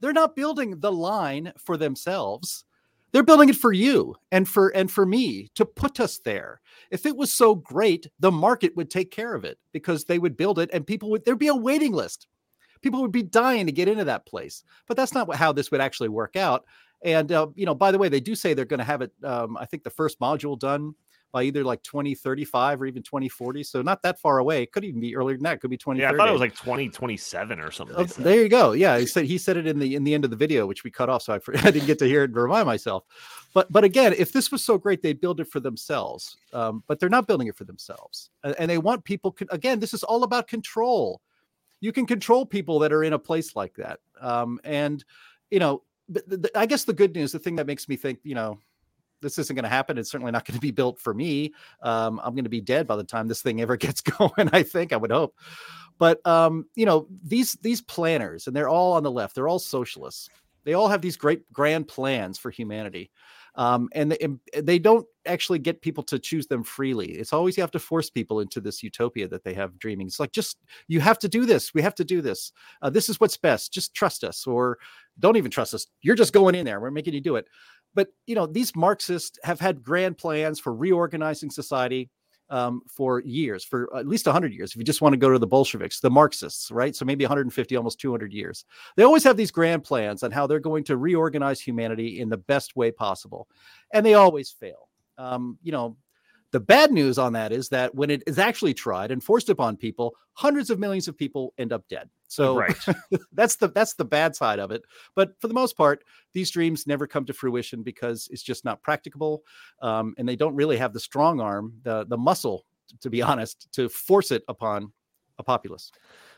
They're not building the line for themselves. They're building it for you and for and for me to put us there. If it was so great, the market would take care of it because they would build it and people would there'd be a waiting list. People would be dying to get into that place. But that's not how this would actually work out. And uh, you know, by the way, they do say they're going to have it. Um, I think the first module done by either like 2035 or even 2040. So not that far away. It could even be earlier than that. It could be 20. Yeah, I thought it was like 2027 or something. Oh, there you go. Yeah, he said he said it in the in the end of the video, which we cut off, so I, <laughs> I didn't get to hear it and remind myself. But but again, if this was so great, they'd build it for themselves. Um, but they're not building it for themselves, and, and they want people. Con- again, this is all about control. You can control people that are in a place like that, um, and you know. I guess the good news, the thing that makes me think, you know, this isn't going to happen. It's certainly not going to be built for me. Um, I'm going to be dead by the time this thing ever <laughs> gets going. I think I would hope. But um, you know these these planners, and they're all on the left. They're all socialists. They all have these great grand plans for humanity, um, and, they, they don't actually get people to choose them freely. It's always you have to force people into this utopia that they have dreaming. It's like just you have to do this. We have to do this. Uh, this is what's best. Just trust us, or don't even trust us. You're just going in there. We're making you do it. But you know, these Marxists have had grand plans for reorganizing society um, for years, for at least 100 years. If you just want to go to the Bolsheviks, the Marxists, right? So maybe 150, almost 200 years. They always have these grand plans on how they're going to reorganize humanity in the best way possible, and they always fail. Um, you know, the bad news on that is that when it is actually tried and forced upon people, hundreds of millions of people end up dead. So right. <laughs> that's the that's the bad side of it. But for the most part, these dreams never come to fruition because it's just not practicable, um, and they don't really have the strong arm, the the muscle, to be honest, to force it upon a populace.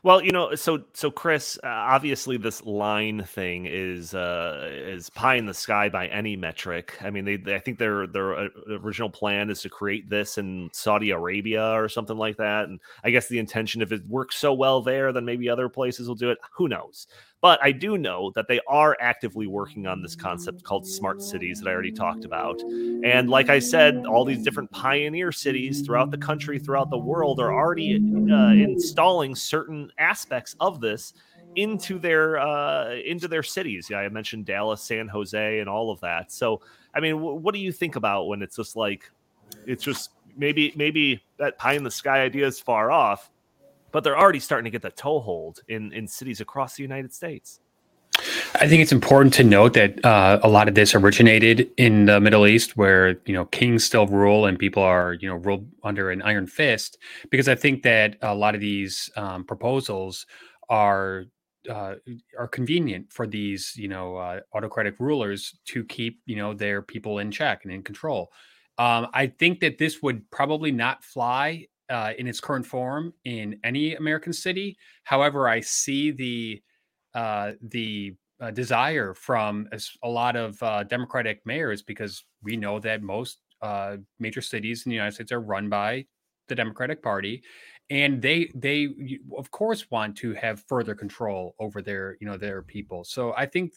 Well, you know, so so Chris, uh, obviously this line thing is uh, is pie in the sky by any metric. I mean, they, they I think their their uh, original plan is to create this in Saudi Arabia or something like that, and I guess the intention if it works so well there, then maybe other places will do it. Who knows? But I do know that they are actively working on this concept called smart cities that I already talked about. And like I said, all these different pioneer cities throughout the country, throughout the world, are already uh, installing certain aspects of this into their uh, into their cities. Yeah, I mentioned Dallas, San Jose, and all of that. So, I mean, w- what do you think about when it's just like it's just maybe maybe that pie in the sky idea is far off, but they're already starting to get the toehold in in cities across the United States. I think it's important to note that uh, a lot of this originated in the Middle East, where you know kings still rule and people are you know ruled under an iron fist. Because I think that a lot of these um, proposals are uh, are convenient for these you know uh, autocratic rulers to keep you know their people in check and in control. Um, I think that this would probably not fly uh, in its current form in any American city. However, I see the uh, the uh, desire from a, a lot of uh, Democratic mayors because we know that most uh, major cities in the United States are run by the Democratic Party, and they they of course want to have further control over their you know their people. So I think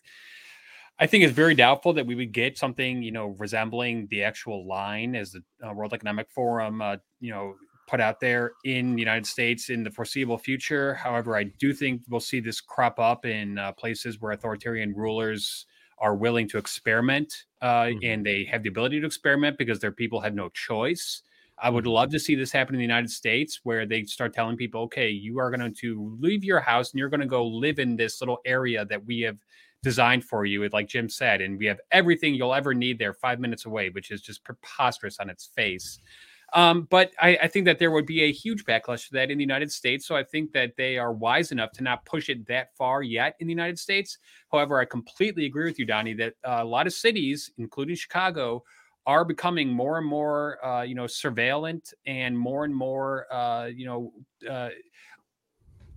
I think it's very doubtful that we would get something, you know, resembling the actual line as the uh, World Economic Forum, uh, you know, put out there in the United States in the foreseeable future. However, I do think we'll see this crop up in uh, places where authoritarian rulers are willing to experiment uh, mm-hmm. and they have the ability to experiment because their people have no choice. I would mm-hmm. love to see this happen in the United States where they start telling people, okay, you are going to leave your house and you're going to go live in this little area that we have designed for you, like Jim said, and we have everything you'll ever need there five minutes away, which is just preposterous on its face. Um, but I, I, think that there would be a huge backlash to that in the United States. So I think that they are wise enough to not push it that far yet in the United States. However, I completely agree with you, Donnie, that uh, a lot of cities, including Chicago, are becoming more and more, uh, you know, surveillant and more and more, uh, you know, uh,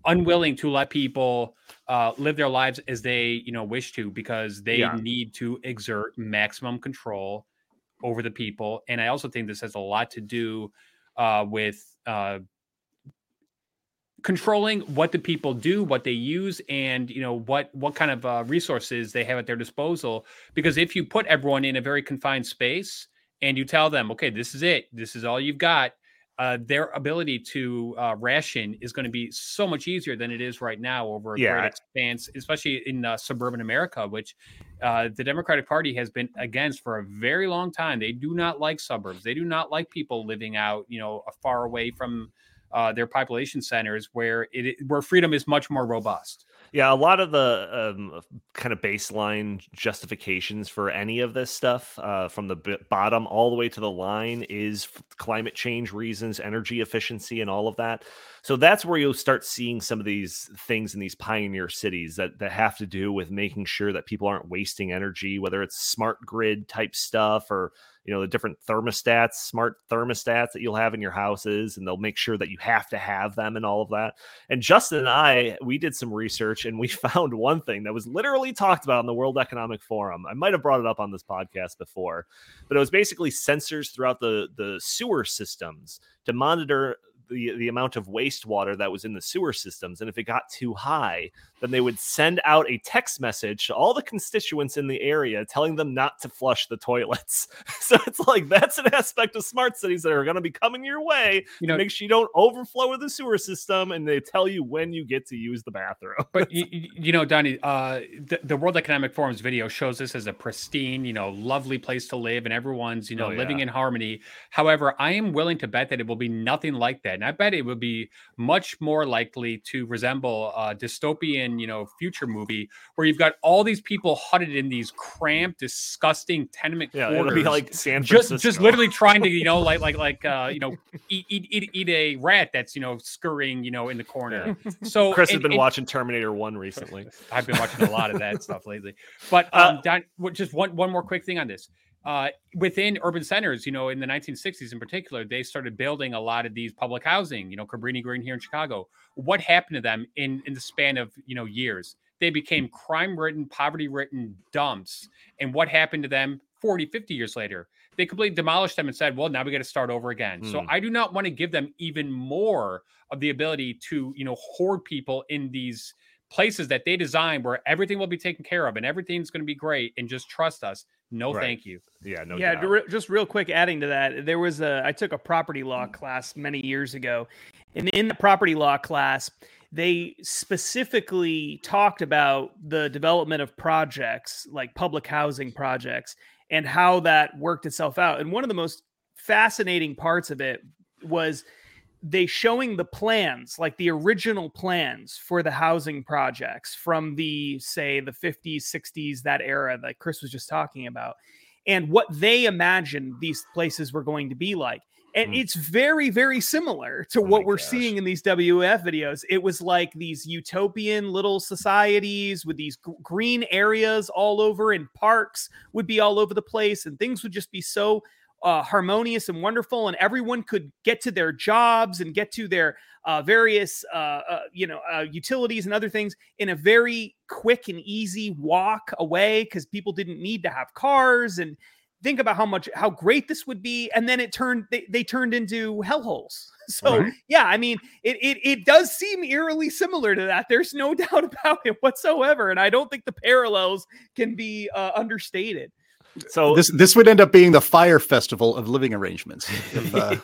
unwilling to let people uh, live their lives as they, you know, wish to because they yeah. need to exert maximum control over the people. And I also think this has a lot to do uh, with uh, controlling what the people do, what they use, and you know what what kind of uh, resources they have at their disposal. Because if you put everyone in a very confined space and you tell them, okay, this is it, this is all you've got, uh, their ability to uh, ration is going to be so much easier than it is right now over a yeah. great expanse, especially in uh, suburban America, which uh, the Democratic Party has been against for a very long time. They do not like suburbs. They do not like people living out, you know, far away from uh, their population centers where it where freedom is much more robust. Yeah, a lot of the um, kind of baseline justifications for any of this stuff, uh, from the b- bottom all the way to the line, is climate change reasons, energy efficiency, and all of that. So that's where you'll start seeing some of these things in these pioneer cities that that have to do with making sure that people aren't wasting energy, whether it's smart grid type stuff or you know the different thermostats smart thermostats that you'll have in your houses and they'll make sure that you have to have them and all of that. And justin and i we did some research and we <laughs> found one thing that was literally talked about in the world economic forum. I might have brought it up on this podcast before but it was basically sensors throughout the the sewer systems to monitor the the amount of wastewater that was in the sewer systems and if it got too high then they would send out a text message to all the constituents in the area telling them not to flush the toilets. <laughs> So it's like that's an aspect of smart cities that are going to be coming your way you know make sure you don't overflow the sewer system and they tell you when you get to use the bathroom. But <laughs> you, you, know donnie uh, the, the, world economic forum's video shows this as a pristine you know lovely place to live and everyone's you know oh, yeah. living in harmony. However i am willing to bet that it will be nothing like that and I bet it would be much more likely to resemble a dystopian, you know, future movie where you've got all these people huddled in these cramped, disgusting tenement yeah, quarters. It'll be like San Francisco. Just, just literally trying to, you know, like, like, like, <laughs> uh, you know, eat, eat, eat, eat a rat that's, you know, scurrying, you know, in the corner. Yeah. So Chris and, has been and, watching Terminator One recently. I've been watching a lot of that stuff lately. But uh, um, uh, Don, just one, one more quick thing on this uh, within urban centers, you know, in the 1960s in particular, they started building a lot of these public housing, you know, Cabrini Green here in Chicago. What happened to them in, in the span of, you know, years? They became crime ridden, poverty ridden dumps. And what happened to them 40, 50 years later? They completely demolished them and said, well, now we got to start over again. Mm. So hmm. I do not want to give them even more of the ability to, you know, hoard people in these places that they design where everything will be taken care of and everything's going to be great and just trust us no right. thank you. Yeah no yeah re- just real quick adding to that there was a i took a property law mm. class many years ago and in the property law class they specifically talked about the development of projects like public housing projects and how that worked itself out and one of the most fascinating parts of it was they showing the plans like the original plans for the housing projects from the say the 50s 60s that era that chris was just talking about and what they imagined these places were going to be like and mm. it's very very similar to oh what we're gosh. seeing in these wef videos it was like these utopian little societies with these g- green areas all over and parks would be all over the place and things would just be so uh, harmonious and wonderful, and everyone could get to their jobs and get to their uh, various, uh, uh you know, uh, utilities and other things in a very quick and easy walk away because people didn't need to have cars and think about how much how great this would be and then it turned they, they turned into hellholes. <laughs> So right. yeah i mean it, it it does seem eerily similar to that. There's no <laughs> doubt about it whatsoever and i don't think the parallels can be uh, understated so this this would end up being the Fyre Festival of living arrangements. <laughs> If, uh,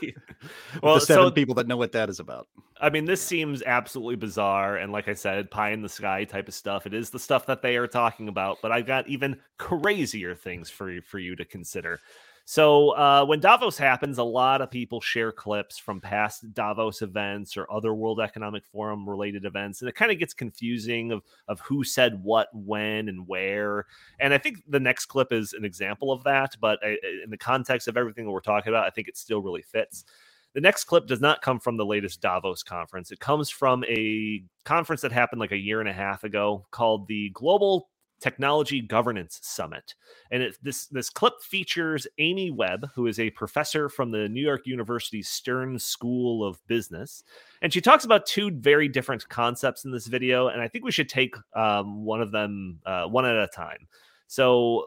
well, the seven so, people that know what that is about. I mean, this seems absolutely bizarre, and like I said, pie in the sky type of stuff. It is the stuff that they are talking about, but I've got even crazier things for for you to consider. So uh, when Davos happens, a lot of people share clips from past Davos events or other World Economic Forum related events, and it kind of gets confusing of of who said what, when, and where. And I think the next clip is an example of that. But uh, in the context of everything that we're talking about, I think it still really fits. The next clip does not come from the latest Davos conference. It comes from a conference that happened like a year and a half ago called the Global Technology Governance Summit. And it, this this clip features Amy Webb, who is a professor from the New York University Stern School of Business, and she talks about two very different concepts in this video. And I think we should take um, one of them uh, one at a time. So,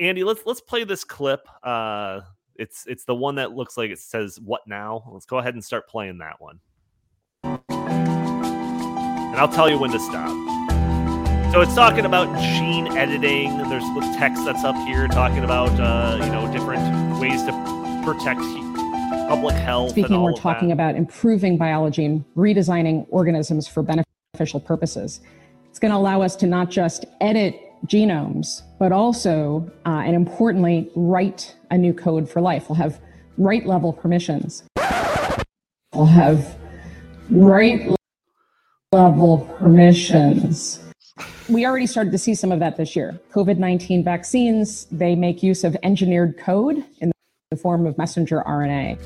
Andy, let's let's play this clip. Uh, it's it's the one that looks like it says "What now." Let's go ahead and start playing that one, and I'll tell you when to stop. So it's talking about gene editing. There's the text that's up here talking about uh, you know different ways to protect public health. Speaking, we're talking that. about improving biology and redesigning organisms for beneficial purposes. It's going to allow us to not just edit genomes, but also, uh, and importantly, write a new code for life. We'll have write level permissions. We'll have write level permissions we already started to see some of that this year. COVID 19 vaccines, they make use of engineered code in the form of messenger RNA.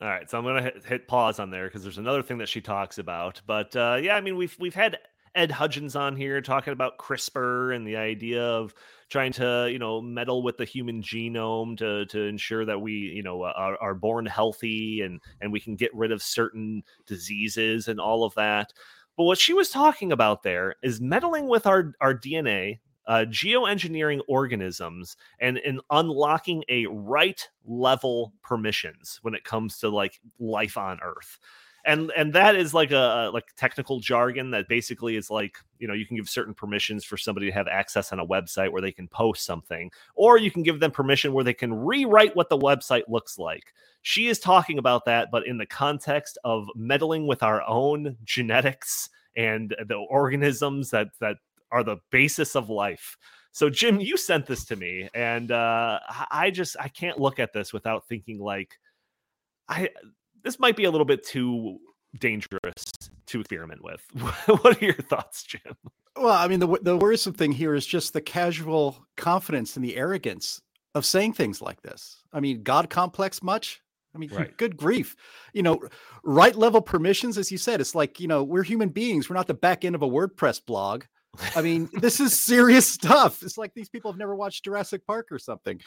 All right, so I'm going to hit, pause on there because there's another thing that she talks about. But uh, yeah, I mean, we've we've had Ed Hudgins on here talking about CRISPR and the idea of trying to you know meddle with the human genome to to ensure that we you know are, are born healthy and and we can get rid of certain diseases and all of that. But what she was talking about there is meddling with our, our DNA, uh, geoengineering organisms, and, and unlocking a write level permissions when it comes to like life on Earth. And and that is like a like technical jargon that basically is like you know you can give certain permissions for somebody to have access on a website where they can post something, or you can give them permission where they can rewrite what the website looks like. She is talking about that, but in the context of meddling with our own genetics and the organisms that that are the basis of life. So Jim, you sent this to me, and uh, I just I can't look at this without thinking like, I this might be a little bit too dangerous to experiment with. <laughs> what are your thoughts, Jim? Well, I mean, the the worrisome thing here is just the casual confidence and the arrogance of saying things like this. I mean, God complex much? I mean, right. good grief. You know, write level permissions, as you said, it's like, you know, we're human beings. We're not the back end of a WordPress blog. I mean, <laughs> this is serious stuff. It's like these people have never watched Jurassic Park or something.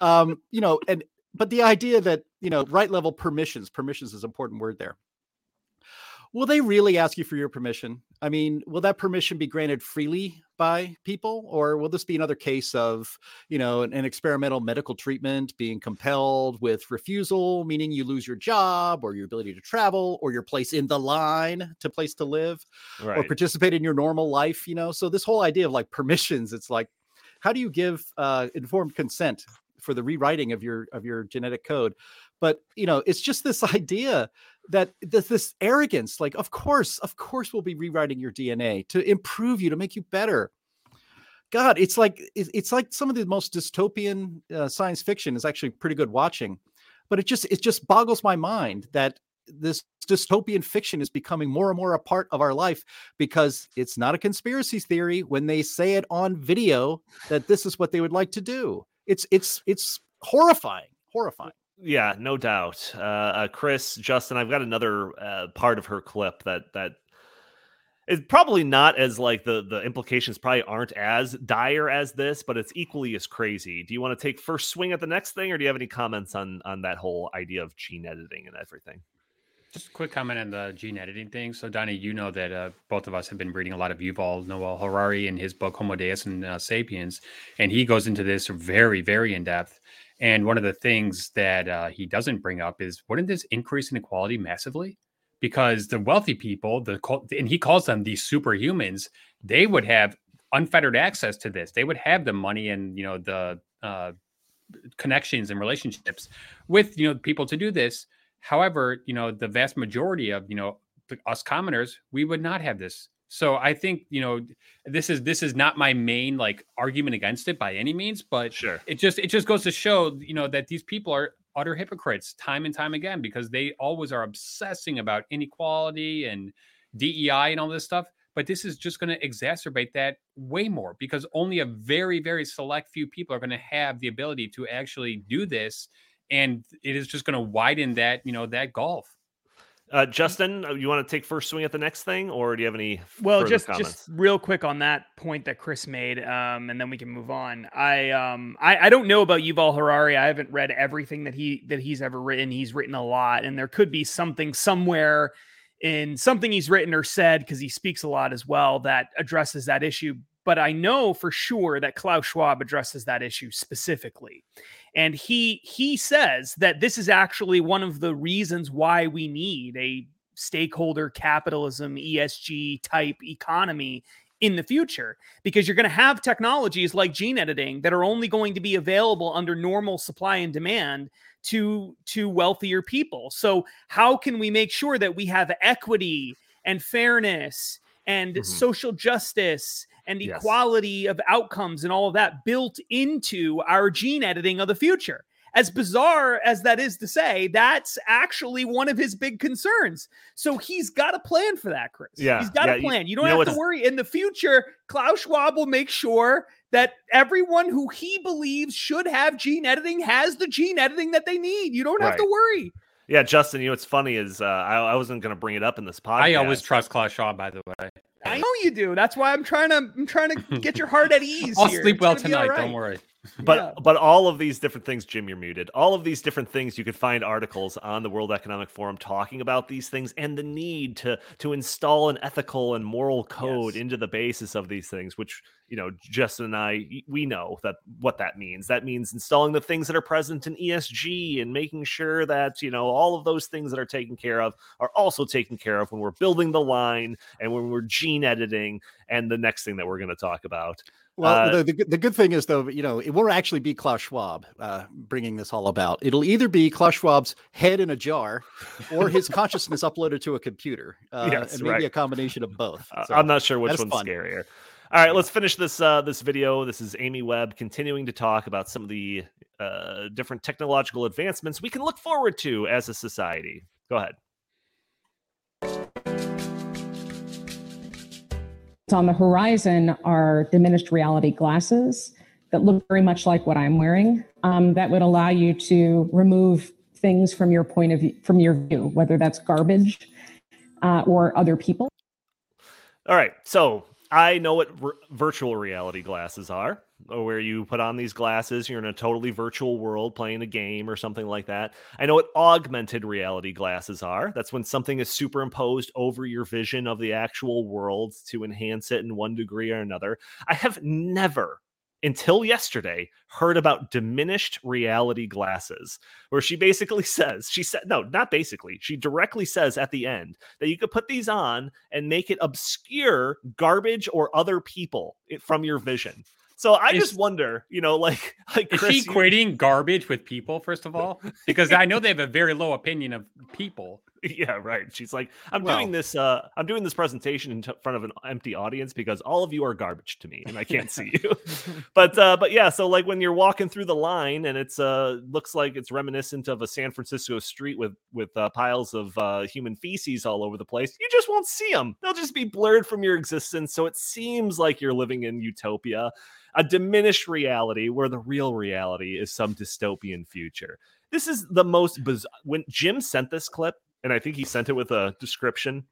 Um, you know, and but the idea that, you know, write level permissions, permissions is an important word there will they really ask you for your permission? I mean, will that permission be granted freely by people, or will this be another case of, you know, an, an, experimental medical treatment being compelled with refusal, meaning you lose your job or your ability to travel or your place in the line to place to live right. or participate in your normal life? You know, so this whole idea of like permissions, it's like, how do you give uh, informed consent for the rewriting of your of your genetic code? But you know, it's just this <laughs> idea that this, this arrogance like of course of course we'll be rewriting your dna to improve you to make you better god it's like it's like some of the most dystopian uh, science fiction is actually pretty good watching but it just it just boggles my mind that this dystopian fiction is becoming more and more a part of our life because it's not a conspiracy theory when they say it on video that this is what they would like to do it's it's it's horrifying horrifying yeah, no doubt. Uh, uh, Chris, Justin, I've got another uh, part of her clip that that is probably not as like the the implications probably aren't as dire as this, but it's equally as crazy. Do you want to take first swing at the next thing, or do you have any comments on on that whole idea of gene editing and everything? Just a quick comment on the gene editing thing. So, Donnie, you know that uh, both of us have been reading a lot of Yuval Noah Harari in his book Homo Deus and uh, Sapiens, and he goes into this very, very in depth. And one of the things that uh, he doesn't bring up is wouldn't this increase inequality massively? Because the wealthy people, the and he calls them these superhumans, they would have unfettered access to this. They would have the money and you know the uh, connections and relationships with you know people to do this However, you know, the vast majority of, you know, us commoners, we would not have this. So I think, you know, this is this is not my main like argument against it by any means, but sure. it just it just goes to show, you know, that these people are utter hypocrites time and time again because they always are obsessing about inequality and DEI and all this stuff. But this is just going to exacerbate that way more because only a very, very select few people are going to have the ability to actually do this and it is just going to widen that you know that gulf. Uh, Justin, uh, you want to take first swing at the next thing, or do you have any? Well, just comments? just real quick on that point that Chris made, um, and then we can move on. I um I, I don't know about Yuval Harari. I haven't read everything that he that he's ever written. He's written a lot, and there could be something somewhere in something he's written or said because he speaks a lot as well that addresses that issue. But I know for sure that Klaus Schwab addresses that issue specifically and he he says that this is actually one of the reasons why we need a stakeholder capitalism ESG type economy in the future because you're going to have technologies like gene editing that are only going to be available under normal supply and demand to to wealthier people. So how can we make sure that we have equity and fairness and mm-hmm. social justice and yes. equality of outcomes and all of that built into our gene editing of the future. As bizarre as that is to say, that's actually one of his big concerns. So he's got a plan for that, Chris. Yeah. He's got yeah, a plan. You don't you have to worry. In the future, Klaus Schwab will make sure that everyone who he believes should have gene editing has the gene editing that they need. You don't have to worry. Yeah, Justin, you know what's funny is uh, I, I wasn't going to bring it up in this podcast. I always trust Klaus Schwab, by the way. I know you do. That's why I'm trying to I'm trying to get your heart at <laughs> ease. I'll here. sleep well tonight. Right. Don't worry. But yeah. but all of these different things, Jim, you're muted. All of these different things, you could find articles on the World Economic Forum talking about these things and the need to to install an ethical and moral code yes. into the basis of these things, which you know, Justin and I we know that what that means. That means installing the things that are present in ESG and making sure that you know all of those things that are taken care of are also taken care of when we're building the line and when we're gene editing and the next thing that we're going to talk about. Well, uh, the, the, the, good thing is, though, you know, it won't actually be Klaus Schwab uh, bringing this all about. It'll either be Klaus Schwab's head in a jar or his <laughs> consciousness uploaded to a computer. Uh, yes, and maybe right. a combination of both. So I'm not sure which one's fun. scarier. All right, let's finish this uh, this video. This is Amy Webb continuing to talk about some of the uh, different technological advancements we can look forward to as a society. Go ahead. On the horizon are diminished reality glasses that look very much like what I'm wearing. Um, that would allow you to remove things from your point of view, from your view, whether that's garbage uh, or other people. All right, so I know what r- virtual reality glasses are, where you put on these glasses, you're in a totally virtual world playing a game or something like that. I know what augmented reality glasses are. That's when something is superimposed over your vision of the actual world to enhance it in one degree or another. I have never until yesterday heard about diminished reality glasses where she basically <laughs> says she said no not basically she directly says at the end that you could put these on and make it obscure garbage or other people from your vision so I is, just wonder, you know, like <laughs> like is Chris, she equating garbage with people? First of all, <laughs> because I know they have a very low opinion of people. <laughs> Yeah, right. She's like, I'm well, doing this. uh I'm doing this presentation in t- front of an empty audience because all of you are garbage to me, and I can't see you. <laughs> <laughs> but uh but yeah, so like when you're walking through the line, and it's uh looks like it's reminiscent of a San Francisco street with with uh, piles of uh human feces all over the place. You just won't see them. They'll just be blurred from your existence. So it seems like you're living in utopia a diminished reality where the real reality is some dystopian future. This is the most bizarre. When Jim sent this clip, and I think he sent it with a description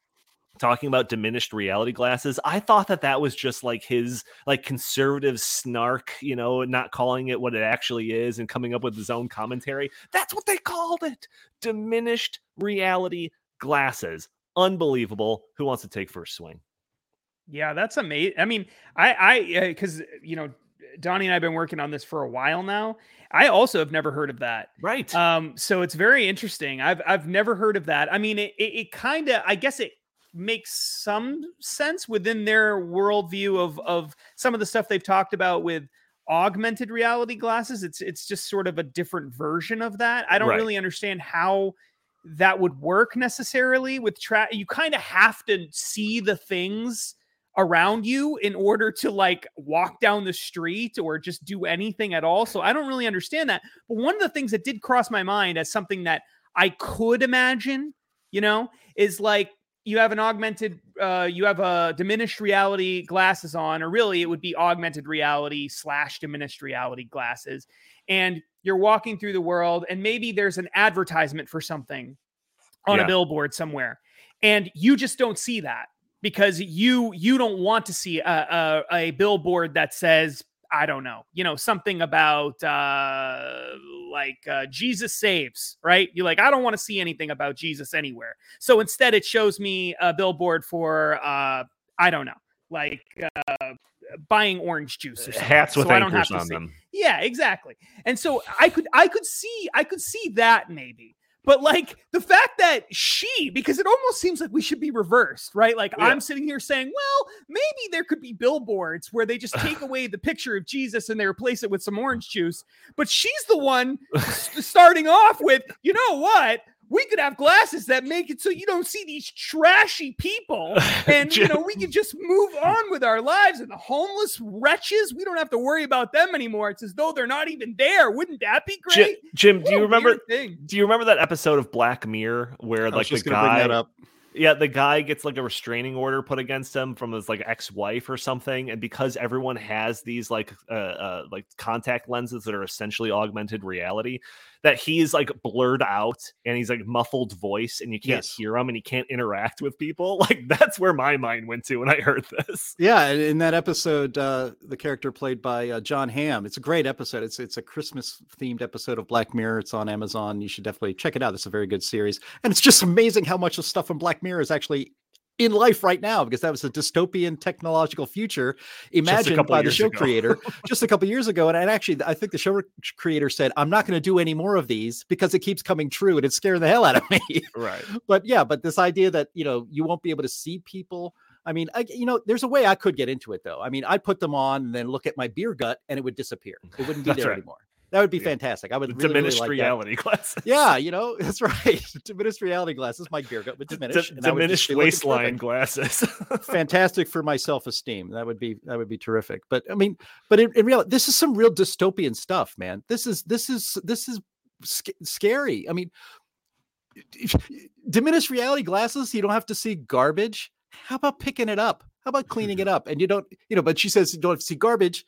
talking about diminished reality glasses i thought that that was just like his like conservative snark you know not calling it what it actually is and coming up with his own commentary that's what they called it diminished reality glasses, unbelievable. Who wants to take first swing? Yeah, that's amazing. I mean, I, I, because uh, you know, Donnie and I've been working on this for a while now. I also have never heard of that. Right. Um, so it's very interesting. I've I've never heard of that. I mean, it it, it kind of I guess it makes some sense within their worldview of of some of the stuff they've talked about with augmented reality glasses. It's it's just sort of a different version of that. I don't right. really understand how that would work necessarily with track. You kind of have to see the things around you in order to like walk down the street or just do anything at all. So I don't really understand that. But one of the things that did cross my mind as something that I could imagine, you know, is like you have an augmented uh you have a diminished reality glasses on or really it would be augmented reality slash diminished reality glasses and you're walking through the world and maybe there's an advertisement for something on yeah. a billboard somewhere and you just don't see that because you you don't want to see a, a, a billboard that says I don't know, you know, something about uh like uh Jesus saves, right? You're like, I don't want to see anything about Jesus anywhere. So instead it shows me a billboard for uh I don't know, like uh buying orange juice or something. Hats with so anchors on them. Yeah, exactly. And so I could I could see I could see that maybe. But like the fact that she, because it almost seems like we should be reversed, right? Like yeah. I'm sitting here saying, well, maybe there could be billboards where they just <laughs> take away the picture of Jesus and they replace it with some orange juice. But she's the one starting off with, you know what? We could have glasses that make it so you don't see these trashy people. <laughs> And you know we can just move on with our lives and the homeless wretches we don't have to worry about them anymore. It's as though they're not even there. Wouldn't that be great? Jim, jim do you remember do you remember that episode of black mirror where like the guy yeah, the guy gets like a restraining order put against him from his like ex-wife or something, and because everyone has these like uh, uh like contact lenses that are essentially augmented reality, that he's like blurred out and he's like muffled voice and you can't yes. hear him and he can't interact with people. <laughs> Like that's where my mind went to when I heard this. Yeah, in that episode, uh, the character played by uh, Jon Hamm. It's a great episode. It's it's a Christmas themed episode of Black Mirror. It's on Amazon. You should definitely check it out. It's a very good series, and it's just amazing how much of stuff from Black Mirror is actually in life right now because that was a dystopian technological future imagined by the show ago. <laughs> creator just a couple years ago and, and actually i think the show creator said i'm not going to do any more of these because it keeps coming true and it's scaring the hell out of me right <laughs> but yeah but this idea that you know you won't be able to see people I mean, I, you know, there's a way I could get into it though. I mean, I'd put them on and then look at my beer gut and it would disappear. It wouldn't be there right. anymore. That would be fantastic. I would really, diminished really like reality that. <laughs> glasses. Yeah, you know <laughs> that's right. <laughs> diminished reality glasses. My gut would diminish. D- diminished waistline glasses. fantastic for my self esteem. That would be that would be terrific. But I mean, but in, in reality, this is some real dystopian stuff, man. This is this is this is sc- scary. I mean, diminished reality glasses. You don't have to see garbage. How about picking it up? How about cleaning it up? And you don't, you know. But she says you don't have to see garbage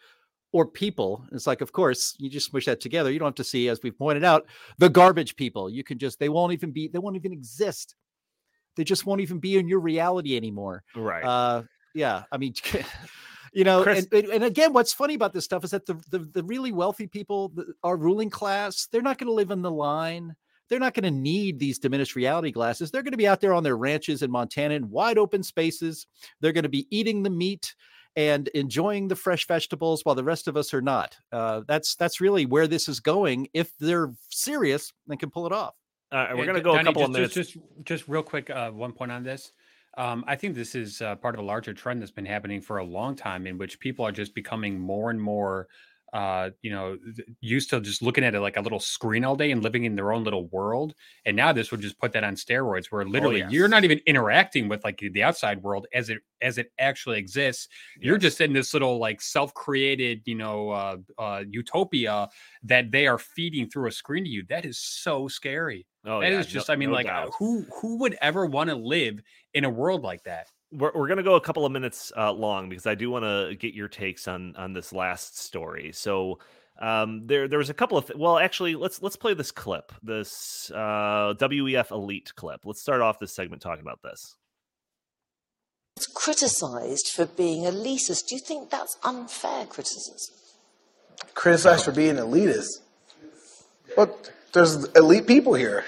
or people. It's like, of course, you just smush that together. You don't have to see, as we've pointed out, the garbage people. You can just, they won't even be, they won't even exist. They just won't even be in your reality anymore. Right. Uh, yeah. I mean, <laughs> you know, Chris, and, and again, what's funny about this stuff is that the, the, the really wealthy people, the, our ruling class, they're not going to live in the line. They're not going to need these diminished reality glasses. They're going to be out there on their ranches in Montana in wide open spaces. They're going to be eating the meat and enjoying the fresh vegetables while the rest of us are not. Uh, that's that's really where this is going. If they're serious, they can pull it off. Uh, we're going to go Donnie, a couple just, of minutes. Just, just, just real quick, uh, one point on this. Um, I think this is uh, part of a larger trend that's been happening for a long time, in which people are just becoming more and more uh, you know, used to just looking at it like a little screen all day and living in their own little world. And now this would just put that on steroids, where oh, literally oh, yes. you're not even interacting with like the outside world as it as it actually exists. Yes. You're just in this little like self-created, you know, uh, uh, utopia that they are feeding through a screen to you. That is so scary. Oh, that yeah, is just, no, I mean, no like doubt. who who would ever want to live in a world like that? We're, we're gonna go a couple of minutes uh, long because I do want to get your takes on on this last story. So um, there there was a couple of th- well, actually, let's let's play this clip, this uh, WEF Elite clip. Let's start off this segment talking about this. It's criticized for being elitist. Do you think that's unfair criticism? Criticized for being elitist? But there's elite people here.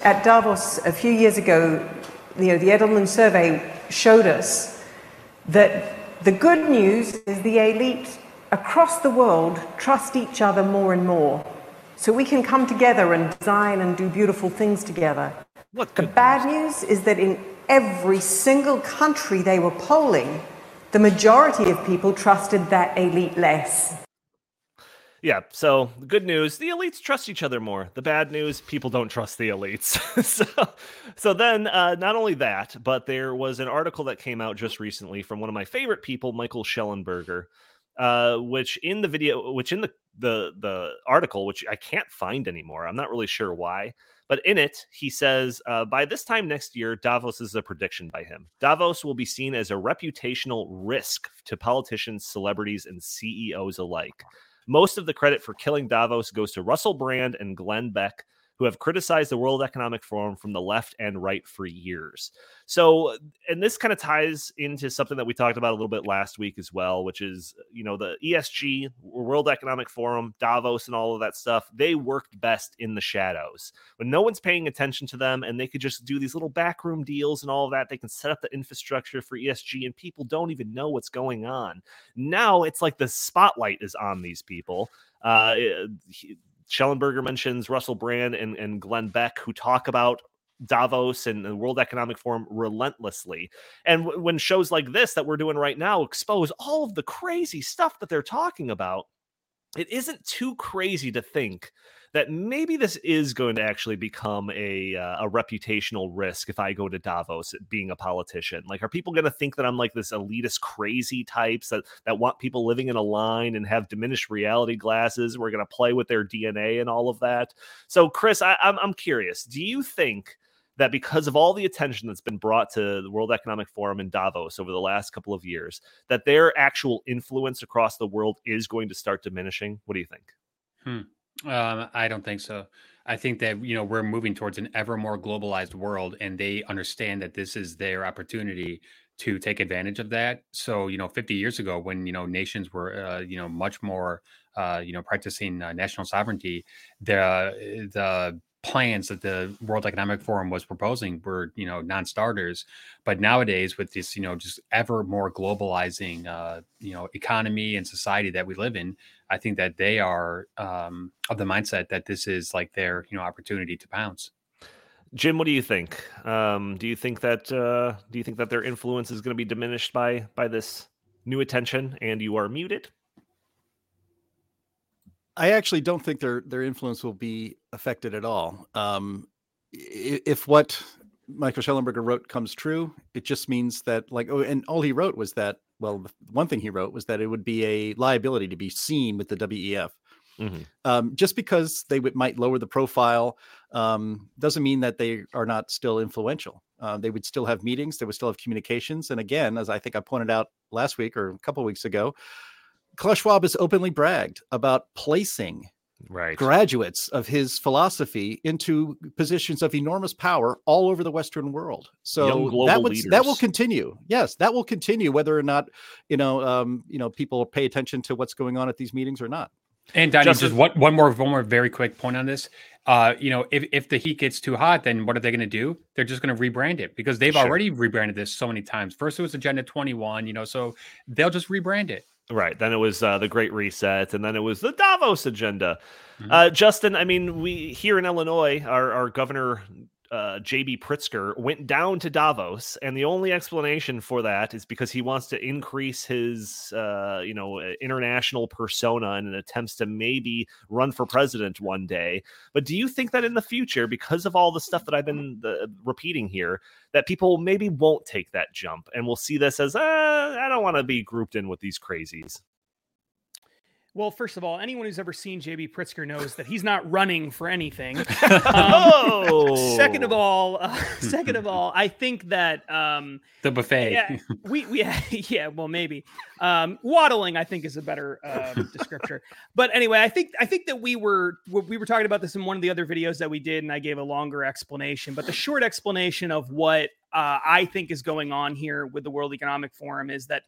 At Davos a few years ago, you know, the Edelman survey showed us that the good news is the elite across the world trust each other more and more. So we can come together and design and do beautiful things together. What the bad news is that in every single country they were polling, the majority of people trusted that elite less. Yeah, so good news, the elites trust each other more. The bad news, people don't trust the elites. <laughs> so, so then uh, not only that, but there was an article that came out just recently from one of my favorite people, Michael Shellenberger, uh, which in the video, which in the the the article, which I can't find anymore. I'm not really sure why, but in it he says uh, by this time next year, Davos is a prediction by him. Davos will be seen as a reputational risk to politicians, celebrities, and CEOs alike. Most of the credit for killing Davos goes to Russell Brand and Glenn Beck, who have criticized the World Economic Forum from the left and right for years. So, and this kind of ties into something that we talked about a little bit last week as well, which is, you know, the ESG, World Economic Forum, Davos, and all of that stuff. They worked best in the shadows when no one's paying attention to them and they could just do these little backroom deals and all of that. They can set up the infrastructure for ESG and people don't even know what's going on. Now it's like the spotlight is on these people. Uh, Shellenberger mentions Russell Brand and, and Glenn Beck, who talk about Davos and the World Economic Forum relentlessly. And w- when shows like this that we're doing right now expose all of the crazy stuff that they're talking about, it isn't too crazy to think that maybe this is going to actually become a uh, a reputational risk if I go to Davos being a politician. Like, are people going to think that I'm like this elitist, crazy types that that want people living in a line and have diminished reality glasses? We're going to play with their DNA and all of that. So, Chris, I, I'm I'm curious. Do you think? that because of all the attention that's been brought to the World Economic Forum in Davos over the last couple of years, that their actual influence across the world is going to start diminishing. What do you think? Hmm. Um, I don't think so. I think that you know we're moving towards an ever more globalized world, and they understand that this is their opportunity to take advantage of that. So you know, 50 years ago, when you know nations were uh, you know much more uh, you know practicing uh, national sovereignty, the the plans that the World Economic Forum was proposing were, you know, non-starters. But nowadays, with this, you know, just ever more globalizing, uh, you know, economy and society that we live in, I think that they are um, of the mindset that this is like their, you know, opportunity to pounce. Jim, what do you think? Um, do you think that uh, do you think that their influence is going to be diminished by by this new attention? And you are muted. I actually don't think their their influence will be affected at all. Um, if what Michael Shellenberger wrote comes true, it just means that like oh, and all he wrote was that well, the one thing he wrote was that it would be a liability to be seen with the WEF. Mm-hmm. Um, just because they w- might lower the profile um, doesn't mean that they are not still influential. Uh, they would still have meetings, they would still have communications, and again, as I think I pointed out last week or a couple weeks ago, Klaus Schwab has openly bragged about placing right. graduates of his philosophy into positions of enormous power all over the Western world. So that would that will continue. Yes, that will continue whether or not you know um, you know people pay attention to what's going on at these meetings or not. And Donnie, just, just one, one more one more very quick point on this. Uh, you know, if, if the heat gets too hot, then what are they going to do? They're just going to rebrand it because they've sure. already rebranded this so many times. First it was Agenda 21, you know, so they'll just rebrand it. Right. Then it was uh, the Great Reset, and then it was the Davos agenda. Mm-hmm. Uh, Justin, I mean, we here in Illinois, our, our governor uh, JB Pritzker went down to Davos, and the only explanation for that is because he wants to increase his, uh, you know, international persona in an attempts to maybe run for president one day. But do you think that in the future, because of all the stuff that I've been uh, repeating here, that people maybe won't take that jump and will see this as, uh, I don't want to be grouped in with these crazies? Well, first of all, anyone who's ever seen JB Pritzker knows that he's not running for anything. <laughs> Um, oh. Second of all, uh, <laughs> second of all, I think that um, the buffet. Yeah, we, we <laughs> yeah, well, maybe um, waddling. I think is a better uh, descriptor. But anyway, I think I think that we were we were talking about this in one of the other videos that we did, and I gave a longer explanation. But the short explanation of what uh, I think is going on here with the World Economic Forum is that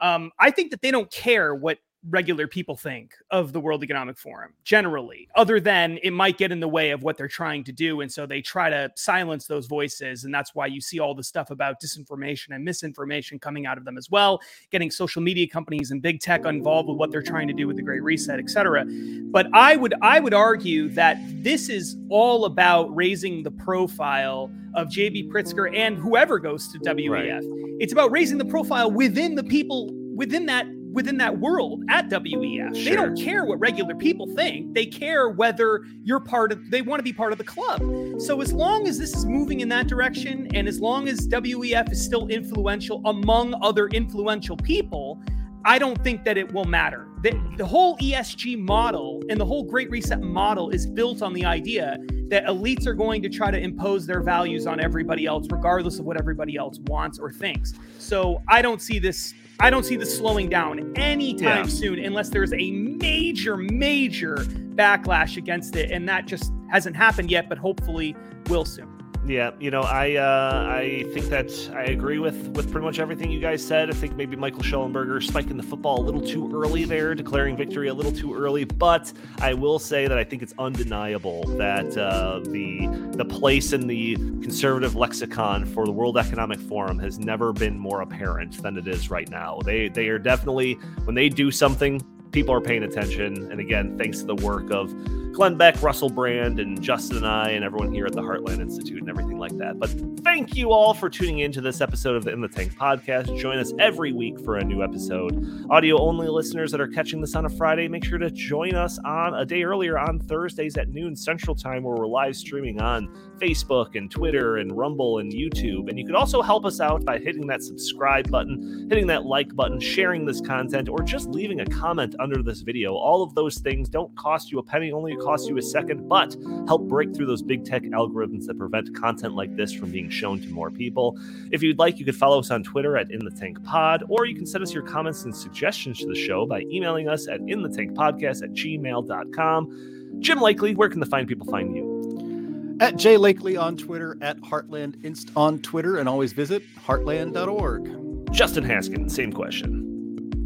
um, I think that they don't care what regular people think of the World Economic Forum generally, other than it might get in the way of what they're trying to do. And so they try to silence those voices. And that's why you see all the stuff about disinformation and misinformation coming out of them as well, getting social media companies and big tech involved with what they're trying to do with the Great Reset, et cetera. But I would I would argue that this is all about raising the profile of JB Pritzker and whoever goes to WEF. Right. It's about raising the profile within the people within that within that world at WEF. Sure. They don't care what regular people think. They care whether you're part of they want to be part of the club. So as long as this is moving in that direction and as long as WEF is still influential among other influential people, I don't think that it will matter. The, the whole ESG model and the whole Great Reset model is built on the idea that elites are going to try to impose their values on everybody else, regardless of what everybody else wants or thinks. So I don't see this I don't see this slowing down anytime yeah. soon unless there's a major, major backlash against it. And that just hasn't happened yet, but hopefully will soon. Yeah, you know, I uh, I think that I agree with with pretty much everything you guys said. I think maybe Michael Shellenberger spiking the football a little too early there, declaring victory a little too early. But I will say that I think it's undeniable that uh, the the place in the conservative lexicon for the World Economic Forum has never been more apparent than it is right now. They they are definitely when they do something, people are paying attention. And again, thanks to the work of Glenn Beck, Russell Brand, and Justin and I, and everyone here at the Heartland Institute and everything like that. But thank you all for tuning in to this episode of the In the Tank podcast. Join us every week for a new episode. Audio only listeners that are catching this on a Friday, make sure to join us on a day earlier on Thursdays at noon Central Time, where we're live streaming on Facebook and Twitter and Rumble and YouTube. And you could also help us out by hitting that subscribe button, hitting that like button, sharing this content, or just leaving a comment under this video. All of those things don't cost you a penny, only cost you a second, but help break through those big tech algorithms that prevent content like this from being shown to more people. If you'd like, you could follow us on Twitter at In the Tank Pod, or you can send us your comments and suggestions to the show by emailing us at In the Tank Podcast at gmail.com. Jim Lakely, where can the fine people find you? At Jay Lakely on Twitter, at Heartland Inst on Twitter, and always visit heartland.org. Justin Haskin, same question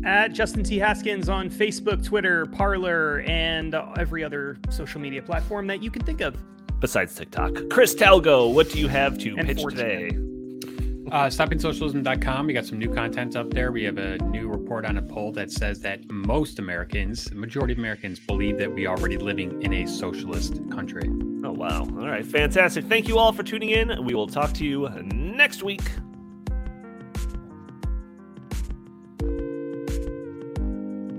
at Justin T. Haskins on Facebook, Twitter, Parler, and every other social media platform that you can think of. Besides TikTok. Chris Talgo, what do you have to and pitch today? Uh, StoppingSocialism.com. We got some new content up there. We have a new report on a poll that says that most Americans, majority of Americans, believe that we are already living in a socialist country. Oh, wow. All right. Fantastic. Thank you all for tuning in. We will talk to you next week.